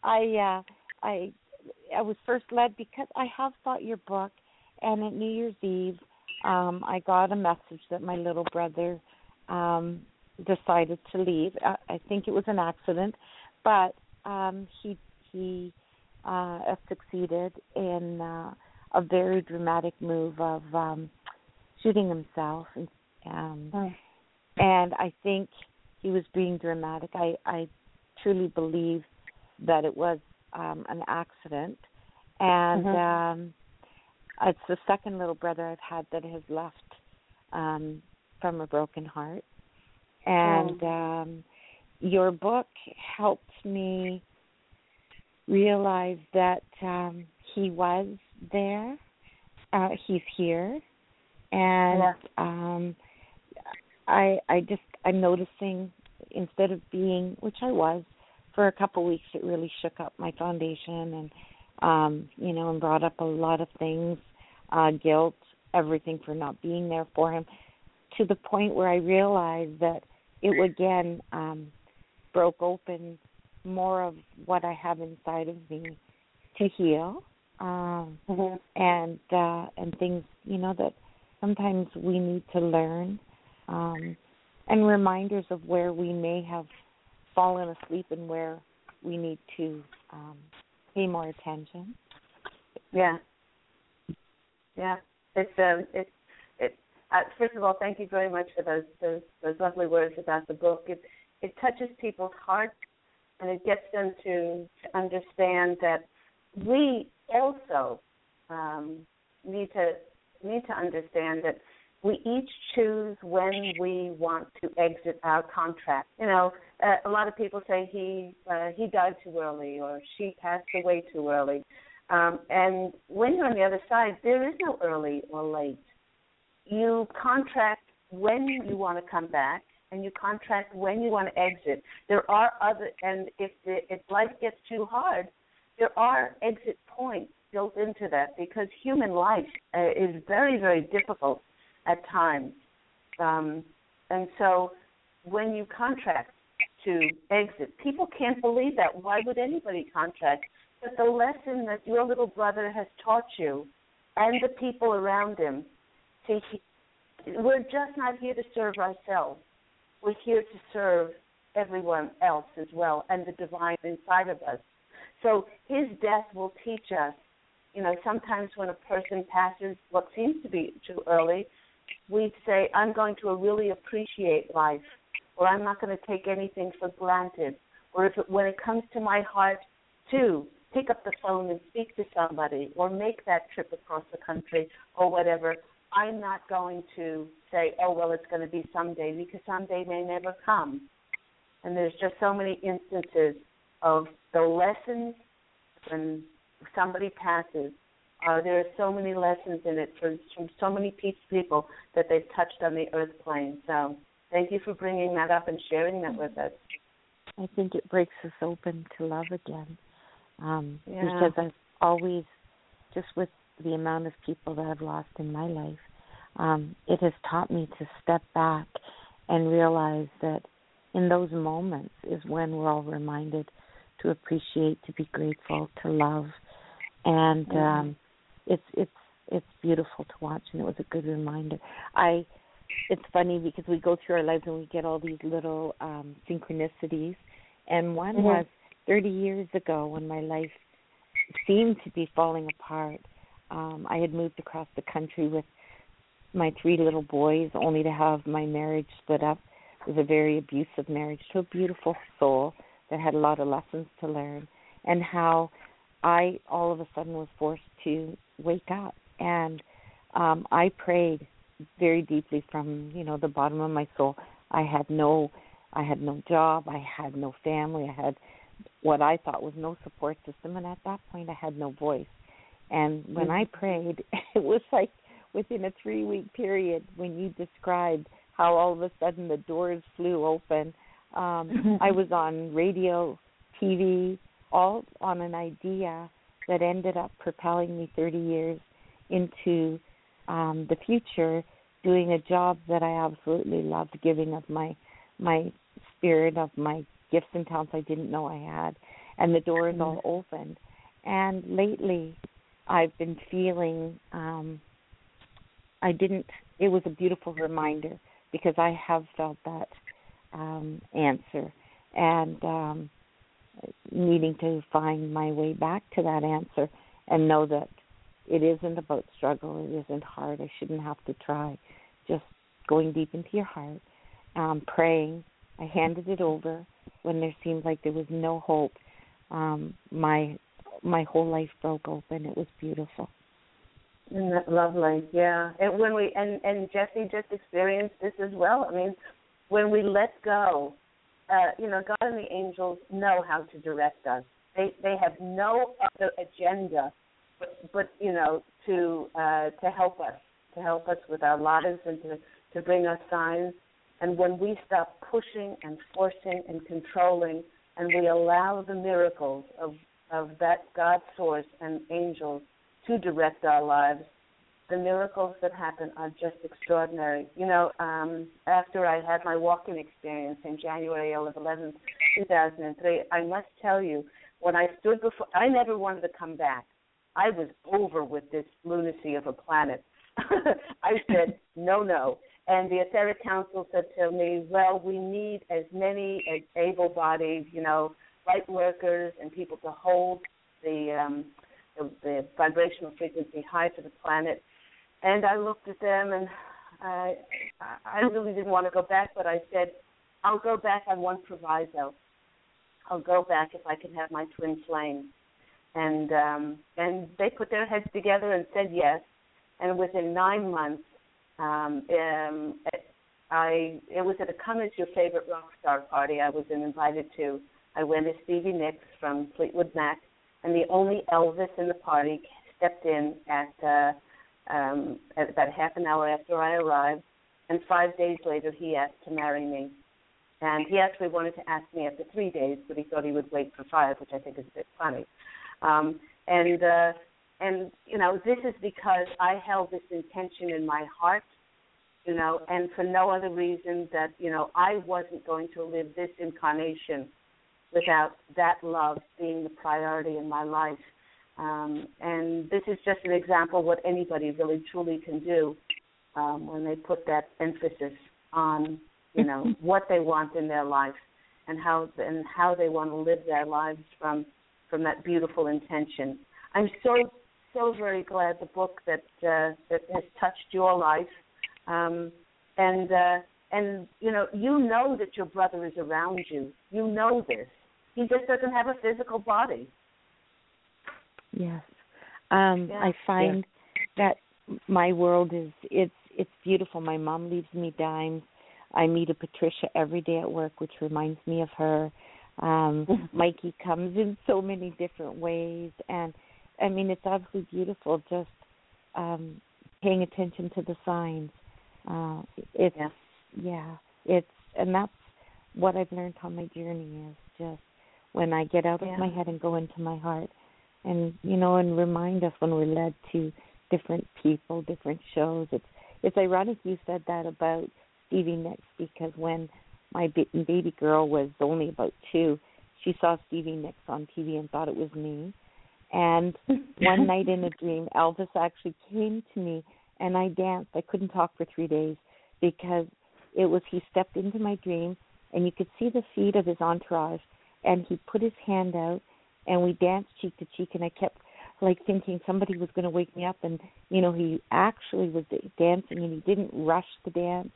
I uh, I I was first led because I have bought your book, and at New Year's Eve, um, I got a message that my little brother um, decided to leave. I, I think it was an accident, but um, he he uh, succeeded in uh, a very dramatic move of um, shooting himself, and um, oh. and I think he was being dramatic. I I truly believe that it was um, an accident, and mm-hmm. um, it's the second little brother I've had that has left um, from a broken heart, and oh. um, your book helped me realize that um, he was there, uh, he's here, and yeah. um, I I just I'm noticing instead of being which I was for a couple weeks it really shook up my foundation and um you know and brought up a lot of things uh guilt everything for not being there for him to the point where I realized that it again um broke open more of what I have inside of me to heal um mm-hmm. and uh and things you know that sometimes we need to learn um and reminders of where we may have fallen asleep and where we need to um, pay more attention. Yeah, yeah. It's um, it's it. Uh, first of all, thank you very much for those those those lovely words about the book. It it touches people's hearts and it gets them to, to understand that we also um, need to need to understand that we each choose when we want to exit our contract. You know, uh, a lot of people say he uh, he died too early or she passed away too early. Um, and when you're on the other side, there is no early or late. You contract when you want to come back, and you contract when you want to exit. There are other, and if the, if life gets too hard, there are exit points built into that because human life uh, is very very difficult at times. Um, and so when you contract to exit, people can't believe that. Why would anybody contract? But the lesson that your little brother has taught you and the people around him, see, we're just not here to serve ourselves. We're here to serve everyone else as well and the divine inside of us. So his death will teach us, you know, sometimes when a person passes what seems to be too early, we'd say, I'm going to really appreciate life, or I'm not going to take anything for granted, or if it, when it comes to my heart, to pick up the phone and speak to somebody, or make that trip across the country, or whatever, I'm not going to say, oh, well, it's going to be someday, because someday may never come. And there's just so many instances of the lessons when somebody passes uh, there are so many lessons in it from, from so many peace people that they've touched on the earth plane. So thank you for bringing that up and sharing that with us. I think it breaks us open to love again. Um, yeah. Because I've always, just with the amount of people that I've lost in my life, um, it has taught me to step back and realize that in those moments is when we're all reminded to appreciate, to be grateful, to love, and um, it's it's it's beautiful to watch and it was a good reminder. I it's funny because we go through our lives and we get all these little um synchronicities. And one mm-hmm. was 30 years ago when my life seemed to be falling apart. Um i had moved across the country with my three little boys only to have my marriage split up. It was a very abusive marriage to a beautiful soul that had a lot of lessons to learn. And how I all of a sudden was forced to wake up and um I prayed very deeply from, you know, the bottom of my soul. I had no I had no job, I had no family, I had what I thought was no support system and at that point I had no voice. And when I mm-hmm. prayed, (laughs) it was like within a 3 week period when you described how all of a sudden the doors flew open. Um (laughs) I was on radio TV, all on an idea that ended up propelling me 30 years into um, the future, doing a job that I absolutely loved, giving of my my spirit, of my gifts and talents I didn't know I had, and the door is all opened. And lately, I've been feeling um, I didn't. It was a beautiful reminder because I have felt that um, answer and um, needing to find my way back to that answer and know that it isn't about struggle. It isn't hard. I shouldn't have to try. Just going deep into your heart, um, praying. I handed it over when there seemed like there was no hope. Um, my my whole life broke open. It was beautiful. Isn't that lovely? Yeah. And when we and and Jesse just experienced this as well. I mean, when we let go, uh, you know, God and the angels know how to direct us. They they have no other agenda, but but you know to uh, to help us, to help us with our lives and to to bring us signs. And when we stop pushing and forcing and controlling, and we allow the miracles of of that God source and angels to direct our lives, the miracles that happen are just extraordinary. You know, um, after I had my walk-in experience in January 11th, 2003, I must tell you, when I stood before, I never wanted to come back. I was over with this lunacy of a planet. (laughs) I said, no, no. And the Etheric Council said to me, well, we need as many able bodied, you know, light workers and people to hold the um, the, the vibrational frequency high for the planet. And I looked at them, and I I really didn't want to go back, but I said, I'll go back on one proviso. I'll go back if I can have my twin flame. And um, and they put their heads together and said yes. And within nine months, um, um, I it was at a come as your favorite rock star party I was invited to. I went as Stevie Nicks from Fleetwood Mac and the only Elvis in the party stepped in at, uh, um, about half an hour after I arrived, and five days later he asked to marry me. And he actually wanted to ask me after three days, but he thought he would wait for five, which I think is a bit funny. Um, and uh, and you know, this is because I held this intention in my heart, you know, and for no other reason that you know I wasn't going to live this incarnation without that love being the priority in my life. Um, and this is just an example of what anybody really truly can do um, when they put that emphasis on, you know, (laughs) what they want in their life and how and how they want to live their lives from from that beautiful intention. I'm so so very glad the book that uh, that has touched your life, um, and uh, and you know you know that your brother is around you. You know this, he just doesn't have a physical body. Yes. Um yeah. I find yeah. that my world is it's it's beautiful. My mom leaves me dimes. I meet a Patricia every day at work, which reminds me of her. Um (laughs) Mikey comes in so many different ways and I mean it's absolutely beautiful just um paying attention to the signs. Uh it's yeah, yeah it's and that's what I've learned on my journey is just when I get out yeah. of my head and go into my heart. And you know, and remind us when we're led to different people, different shows. It's it's ironic you said that about Stevie Nicks because when my baby girl was only about two, she saw Stevie Nicks on TV and thought it was me. And (laughs) one night in a dream, Elvis actually came to me and I danced. I couldn't talk for three days because it was he stepped into my dream and you could see the feet of his entourage and he put his hand out and we danced cheek to cheek and I kept like thinking somebody was going to wake me up and you know he actually was dancing and he didn't rush the dance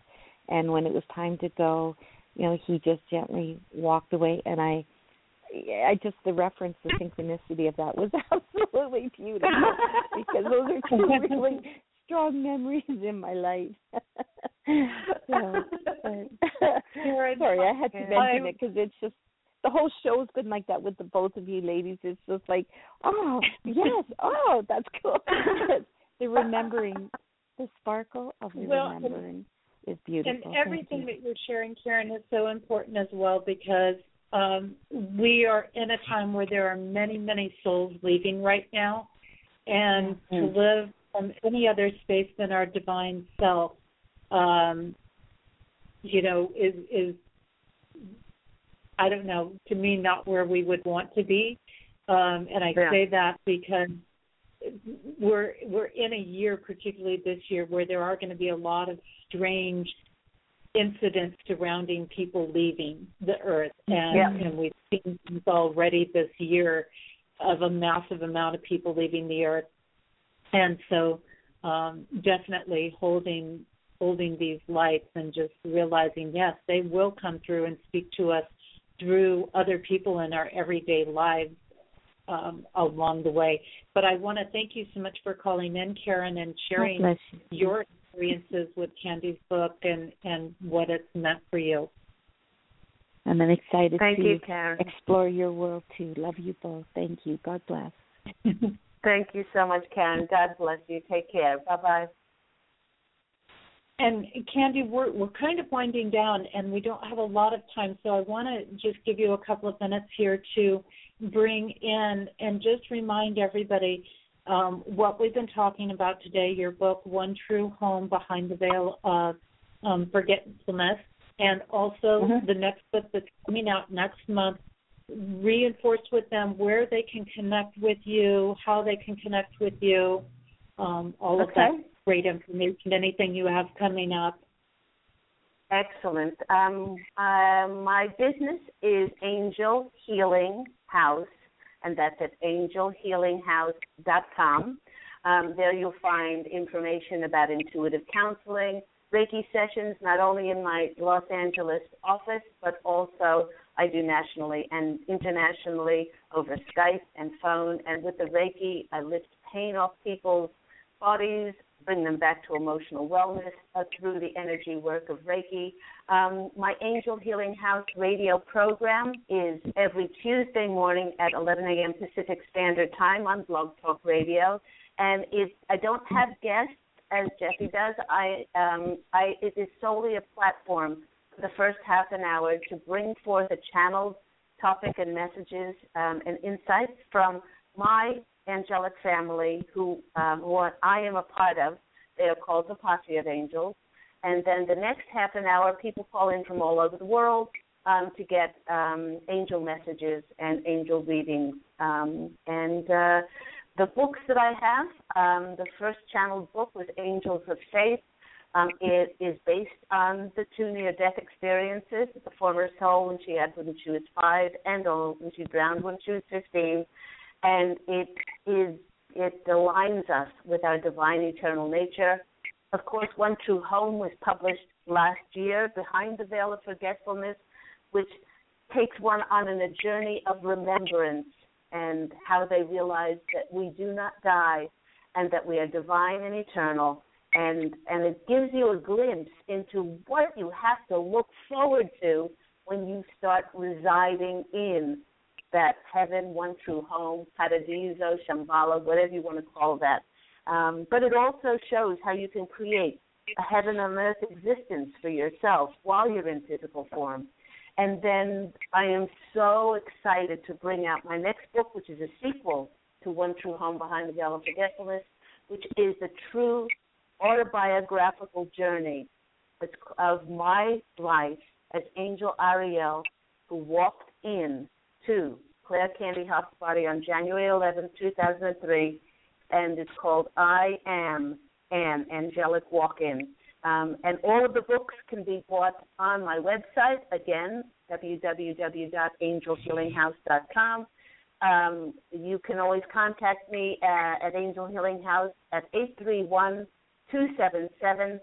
and when it was time to go you know he just gently walked away and I I just the reference the synchronicity of that was (laughs) absolutely beautiful because those are two (laughs) really strong memories in my life. (laughs) so, sorry, I had to mention it because it's just the whole show's been like that with the both of you ladies. It's just like, oh yes, (laughs) oh that's cool. (laughs) the remembering, the sparkle of the well, remembering is beautiful. And everything that you're sharing, Karen, is so important as well because um, we are in a time where there are many, many souls leaving right now, and mm-hmm. to live from any other space than our divine self, um, you know, is is I don't know to me not where we would want to be, um, and I yeah. say that because we're we're in a year, particularly this year, where there are going to be a lot of strange incidents surrounding people leaving the earth, and, yeah. and we've seen things already this year of a massive amount of people leaving the earth, and so um, definitely holding holding these lights and just realizing yes, they will come through and speak to us through other people in our everyday lives um, along the way. But I want to thank you so much for calling in, Karen, and sharing you. your experiences with Candy's book and and what it's meant for you. And I'm excited Thank to you, Karen. explore your world too. Love you both. Thank you. God bless. (laughs) Thank you so much, Karen. God bless you. Take care. Bye bye. And Candy, we're we're kind of winding down, and we don't have a lot of time, so I want to just give you a couple of minutes here to bring in and just remind everybody um, what we've been talking about today. Your book, One True Home Behind the Veil of um, Forgetfulness, and also mm-hmm. the next book that's coming out next month. Reinforce with them where they can connect with you, how they can connect with you, um, all okay. of that great information. Anything you have coming up? Excellent. Um, uh, my business is Angel Healing House, and that's at angelhealinghouse.com. Um, there you'll find information about intuitive counseling, Reiki sessions, not only in my Los Angeles office, but also I do nationally and internationally over Skype and phone. And with the Reiki, I lift pain off people's bodies, bring them back to emotional wellness uh, through the energy work of Reiki. Um, my Angel Healing House radio program is every Tuesday morning at 11 a.m. Pacific Standard Time on Blog Talk Radio, and it, I don't have guests as Jesse does. I, um, I, it is solely a platform for the first half an hour to bring forth a channeled topic and messages um, and insights from my angelic family who um, what I am a part of. They are called the Posse of Angels. And then the next half an hour, people call in from all over the world um, to get um, angel messages and angel readings. Um, and uh, the books that I have, um, the first channeled book was Angels of Faith. Um, it is based on the two near-death experiences the former soul when she had when she was five, and when she drowned when she was fifteen and it is it aligns us with our divine eternal nature. Of course, One True Home was published last year, Behind the Veil of Forgetfulness, which takes one on a journey of remembrance and how they realize that we do not die and that we are divine and eternal. And and it gives you a glimpse into what you have to look forward to when you start residing in that heaven, one true home, Paradiso, Shambhala, whatever you want to call that. Um, but it also shows how you can create a heaven on earth existence for yourself while you're in physical form. And then I am so excited to bring out my next book, which is a sequel to One True Home Behind the Veil of Forgetfulness, which is the true autobiographical journey of my life as Angel Ariel, who walked in to Claire Candy Hough's body on January 11, 2003, and it's called I Am an Angelic Walk-In. Um, and all of the books can be bought on my website, again, www.angelhealinghouse.com. Um, you can always contact me at, at Angel Healing House at 831 277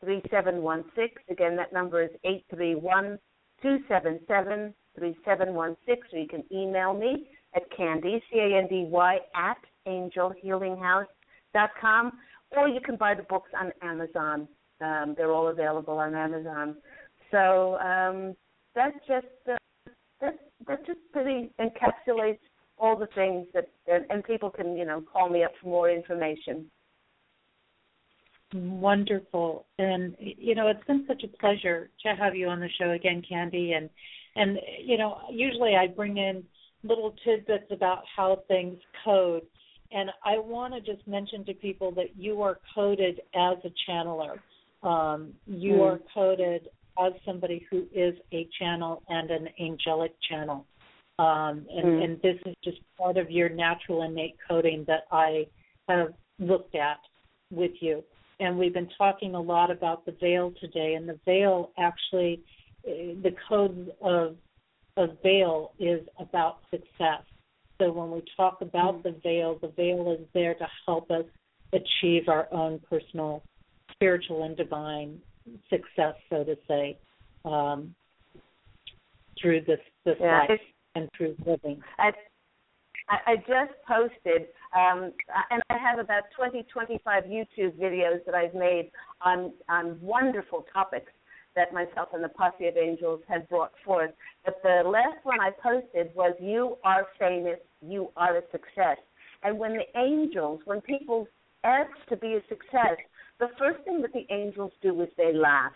3716. Again, that number is 831 277 3716, or you can email me at Candy, C A N D Y, at angelhealinghouse.com, or you can buy the books on Amazon. Um, they're all available on Amazon. So um, that just uh, that that just pretty encapsulates all the things that, and people can you know call me up for more information. Wonderful, and you know it's been such a pleasure to have you on the show again, Candy, and And you know, usually I bring in little tidbits about how things code. And I want to just mention to people that you are coded as a channeler. Um, you mm. are coded as somebody who is a channel and an angelic channel. Um, and, mm. and this is just part of your natural innate coding that I have looked at with you. And we've been talking a lot about the veil today, and the veil actually, the code of of veil is about success. So when we talk about mm. the veil, the veil is there to help us achieve our own personal spiritual and divine success, so to say, um, through this this yeah, life and through living. I, I just posted, um, and I have about 20, 25 YouTube videos that I've made on on wonderful topics that myself and the posse of angels had brought forth. But the last one I posted was "You are famous, you are a success." And when the angels, when people ask to be a success, the first thing that the angels do is they laugh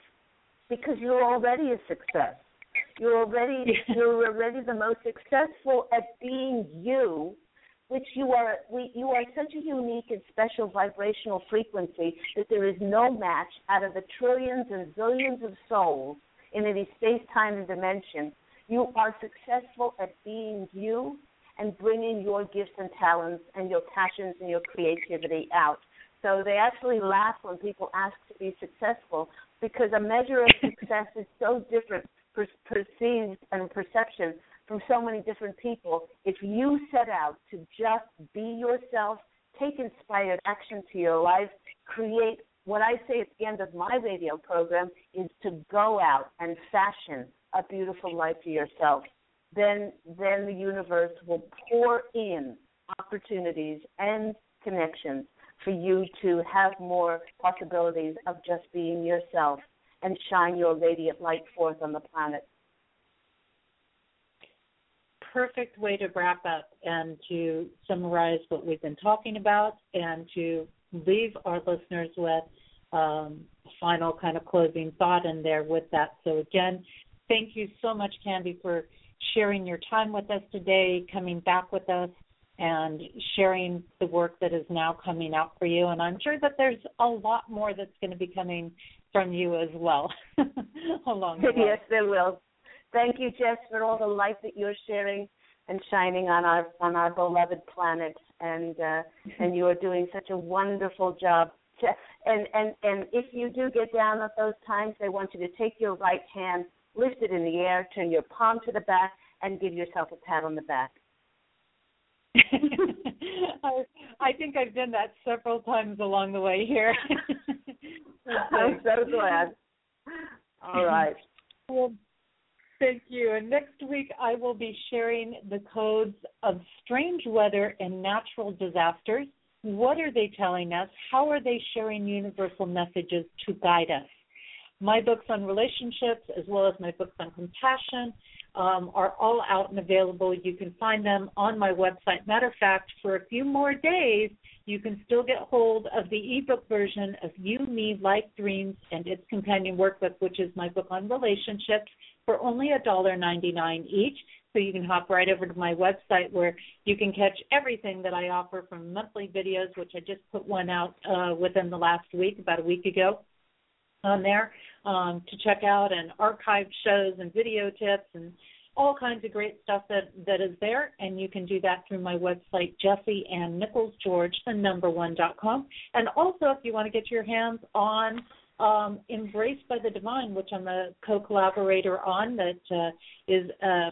because you're already a success. You're already (laughs) you're already the most successful at being you, which you are. We, you are such a unique and special vibrational frequency that there is no match out of the trillions and zillions of souls in any space, time, and dimension. You are successful at being you and bringing your gifts and talents and your passions and your creativity out. So they actually laugh when people ask to be successful because a measure of success is so different per- perceived and perception from so many different people. If you set out to just be yourself, take inspired action to your life, create what I say at the end of my radio program is to go out and fashion a beautiful life for yourself. Then then the universe will pour in opportunities and connections for you to have more possibilities of just being yourself and shine your radiant light forth on the planet. Perfect way to wrap up and to summarize what we've been talking about and to leave our listeners with um, a final kind of closing thought in there with that. So, again, thank you so much, Candy, for sharing your time with us today, coming back with us and sharing the work that is now coming out for you. And I'm sure that there's a lot more that's going to be coming from you as well (laughs) along the way. Yes, there will. Thank you, Jess, for all the light that you're sharing and shining on our on our beloved planet. And uh, and you are doing such a wonderful job. (laughs) And and and if you do get down at those times, they want you to take your right hand, lift it in the air, turn your palm to the back, and give yourself a pat on the back. (laughs) I, I think I've done that several times along the way here. (laughs) I'm so glad. All right. Well, thank you. And next week I will be sharing the codes of strange weather and natural disasters. What are they telling us? How are they sharing universal messages to guide us? My books on relationships, as well as my books on compassion, um, are all out and available. You can find them on my website. Matter of fact, for a few more days, you can still get hold of the ebook version of You, Me, Like Dreams and its companion workbook, which is my book on relationships, for only $1.99 each. So you can hop right over to my website where you can catch everything that I offer from monthly videos, which I just put one out uh, within the last week, about a week ago on there um, to check out and archived shows and video tips and all kinds of great stuff that that is there and you can do that through my website Jesse Ann Nichols George the number one dot com and also if you want to get your hands on um, Embraced by the Divine, which I'm a co-collaborator on, that uh, is uh,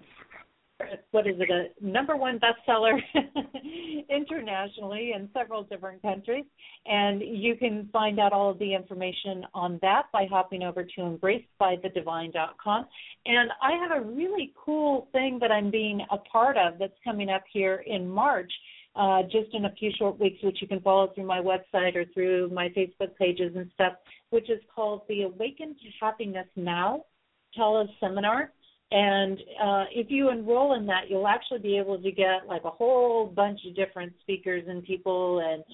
what is it a number one bestseller (laughs) internationally in several different countries. And you can find out all of the information on that by hopping over to embracedbythedivine.com and i have a really cool thing that i'm being a part of that's coming up here in march uh, just in a few short weeks, which you can follow through my website or through my Facebook pages and stuff, which is called the Awaken to Happiness Now teleseminar. And uh, if you enroll in that, you'll actually be able to get like a whole bunch of different speakers and people, and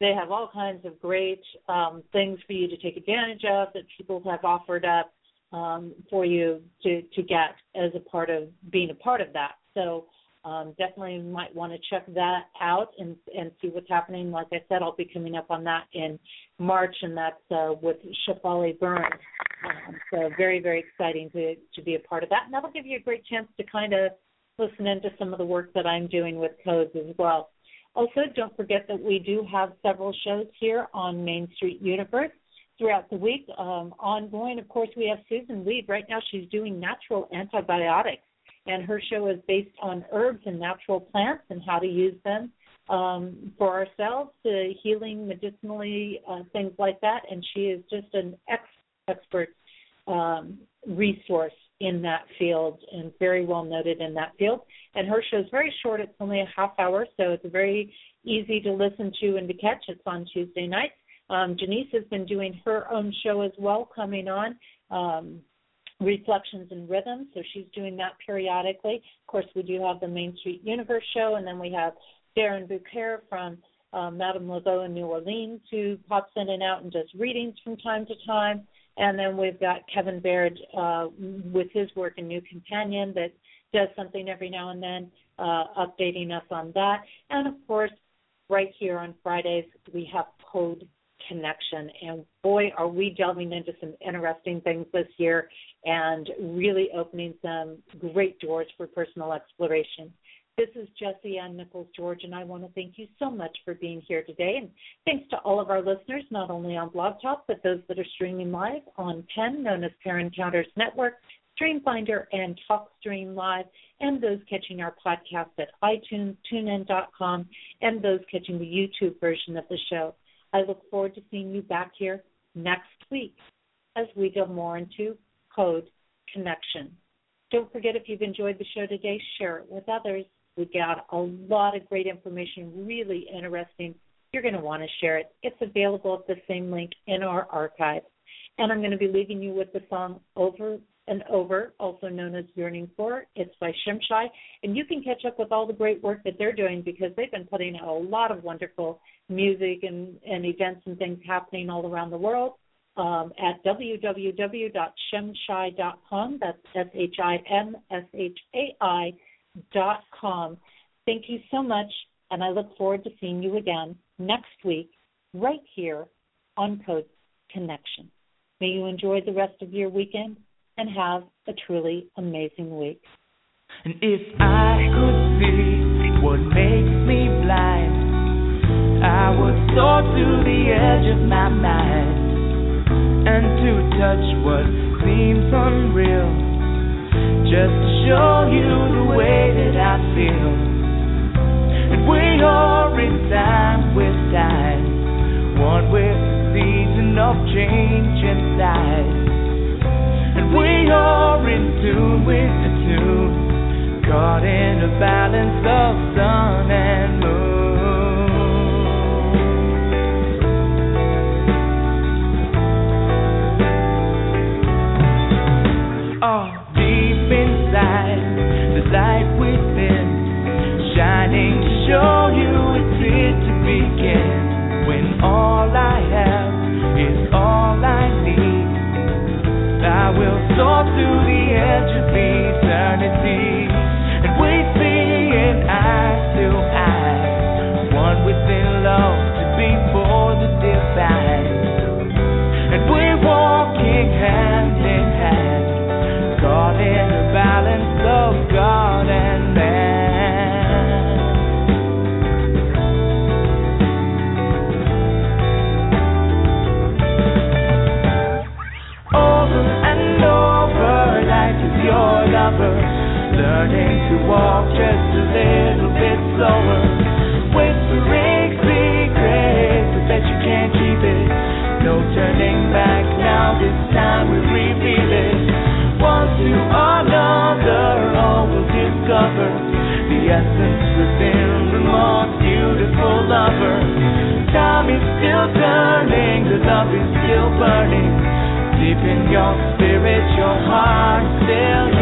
they have all kinds of great um, things for you to take advantage of that people have offered up. um, for you to to get as a part of being a part of that. So um, definitely might want to check that out and and see what's happening. Like I said, I'll be coming up on that in March, and that's uh, with Shefali Burns. Um, so very very exciting to to be a part of that, and that'll give you a great chance to kind of listen into some of the work that I'm doing with codes as well. Also, don't forget that we do have several shows here on Main Street Universe throughout the week. Um, ongoing, of course, we have Susun Weed. Right now, she's doing natural antibiotics, and her show is based on herbs and natural plants and how to use them um, for ourselves, to healing medicinally, uh, things like that. And she is just an ex- expert um, resource in that field and very well noted in that field. And her show is very short; it's only a half hour, so it's very easy to listen to and to catch. It's on Tuesday nights. Um, Janice has been doing her own show as well, coming on. Um, Reflections and Rhythms, so she's doing that periodically. Of course, we do have the Main Street Universe show, and then we have Darren Bouquet from uh, Madame Laveau in New Orleans, who pops in and out and does readings from time to time. And then we've got Kevin Baird uh, with his work in New Companion that does something every now and then, uh, updating us on that. And of course, right here on Fridays, we have Code Connection. And boy, are we delving into some interesting things this year and really opening some great doors for personal exploration. This is Jesse Ann Nichols George, and I want to thank you so much for being here today. And thanks to all of our listeners, not only on Blog Talk, but those that are streaming live on PEN, known as Parent Encounters Network, Streamfinder, and TalkStream Live, and those catching our podcast at iTunes, TuneIn.com, and those catching the YouTube version of the show. I look forward to seeing you back here next week as we go more into Code Connection. Don't forget if you've enjoyed the show today, share it with others. We got a lot of great information, really interesting. You're going to want to share it. It's available at the same link in our archive. And I'm going to be leaving you with the song Over and Over, also known as Yearning For. It's by Shimshai. And you can catch up with all the great work that they're doing because they've been putting out a lot of wonderful music and, and events and things happening all around the world um, at www.shimshai.com. That's S H I M S H A I dot com. Thank you so much, and I look forward to seeing you again next week, right here on Code Connection. May you enjoy the rest of your weekend and have a truly amazing week. And if I could see what makes me blind, I would soar to the edge of my mind and to touch what seems unreal just to show you the way that I feel. And we are in time with time, one with the season of change inside. And we are in tune with the tune, caught in a balance of sun and moon. Soar to the edge of eternity, you can't keep it. No turning back now, this time we reveal it. One to another, all will discover the essence within the most beautiful lover. Time is still turning, the love is still burning. Deep in your spirit, your heart still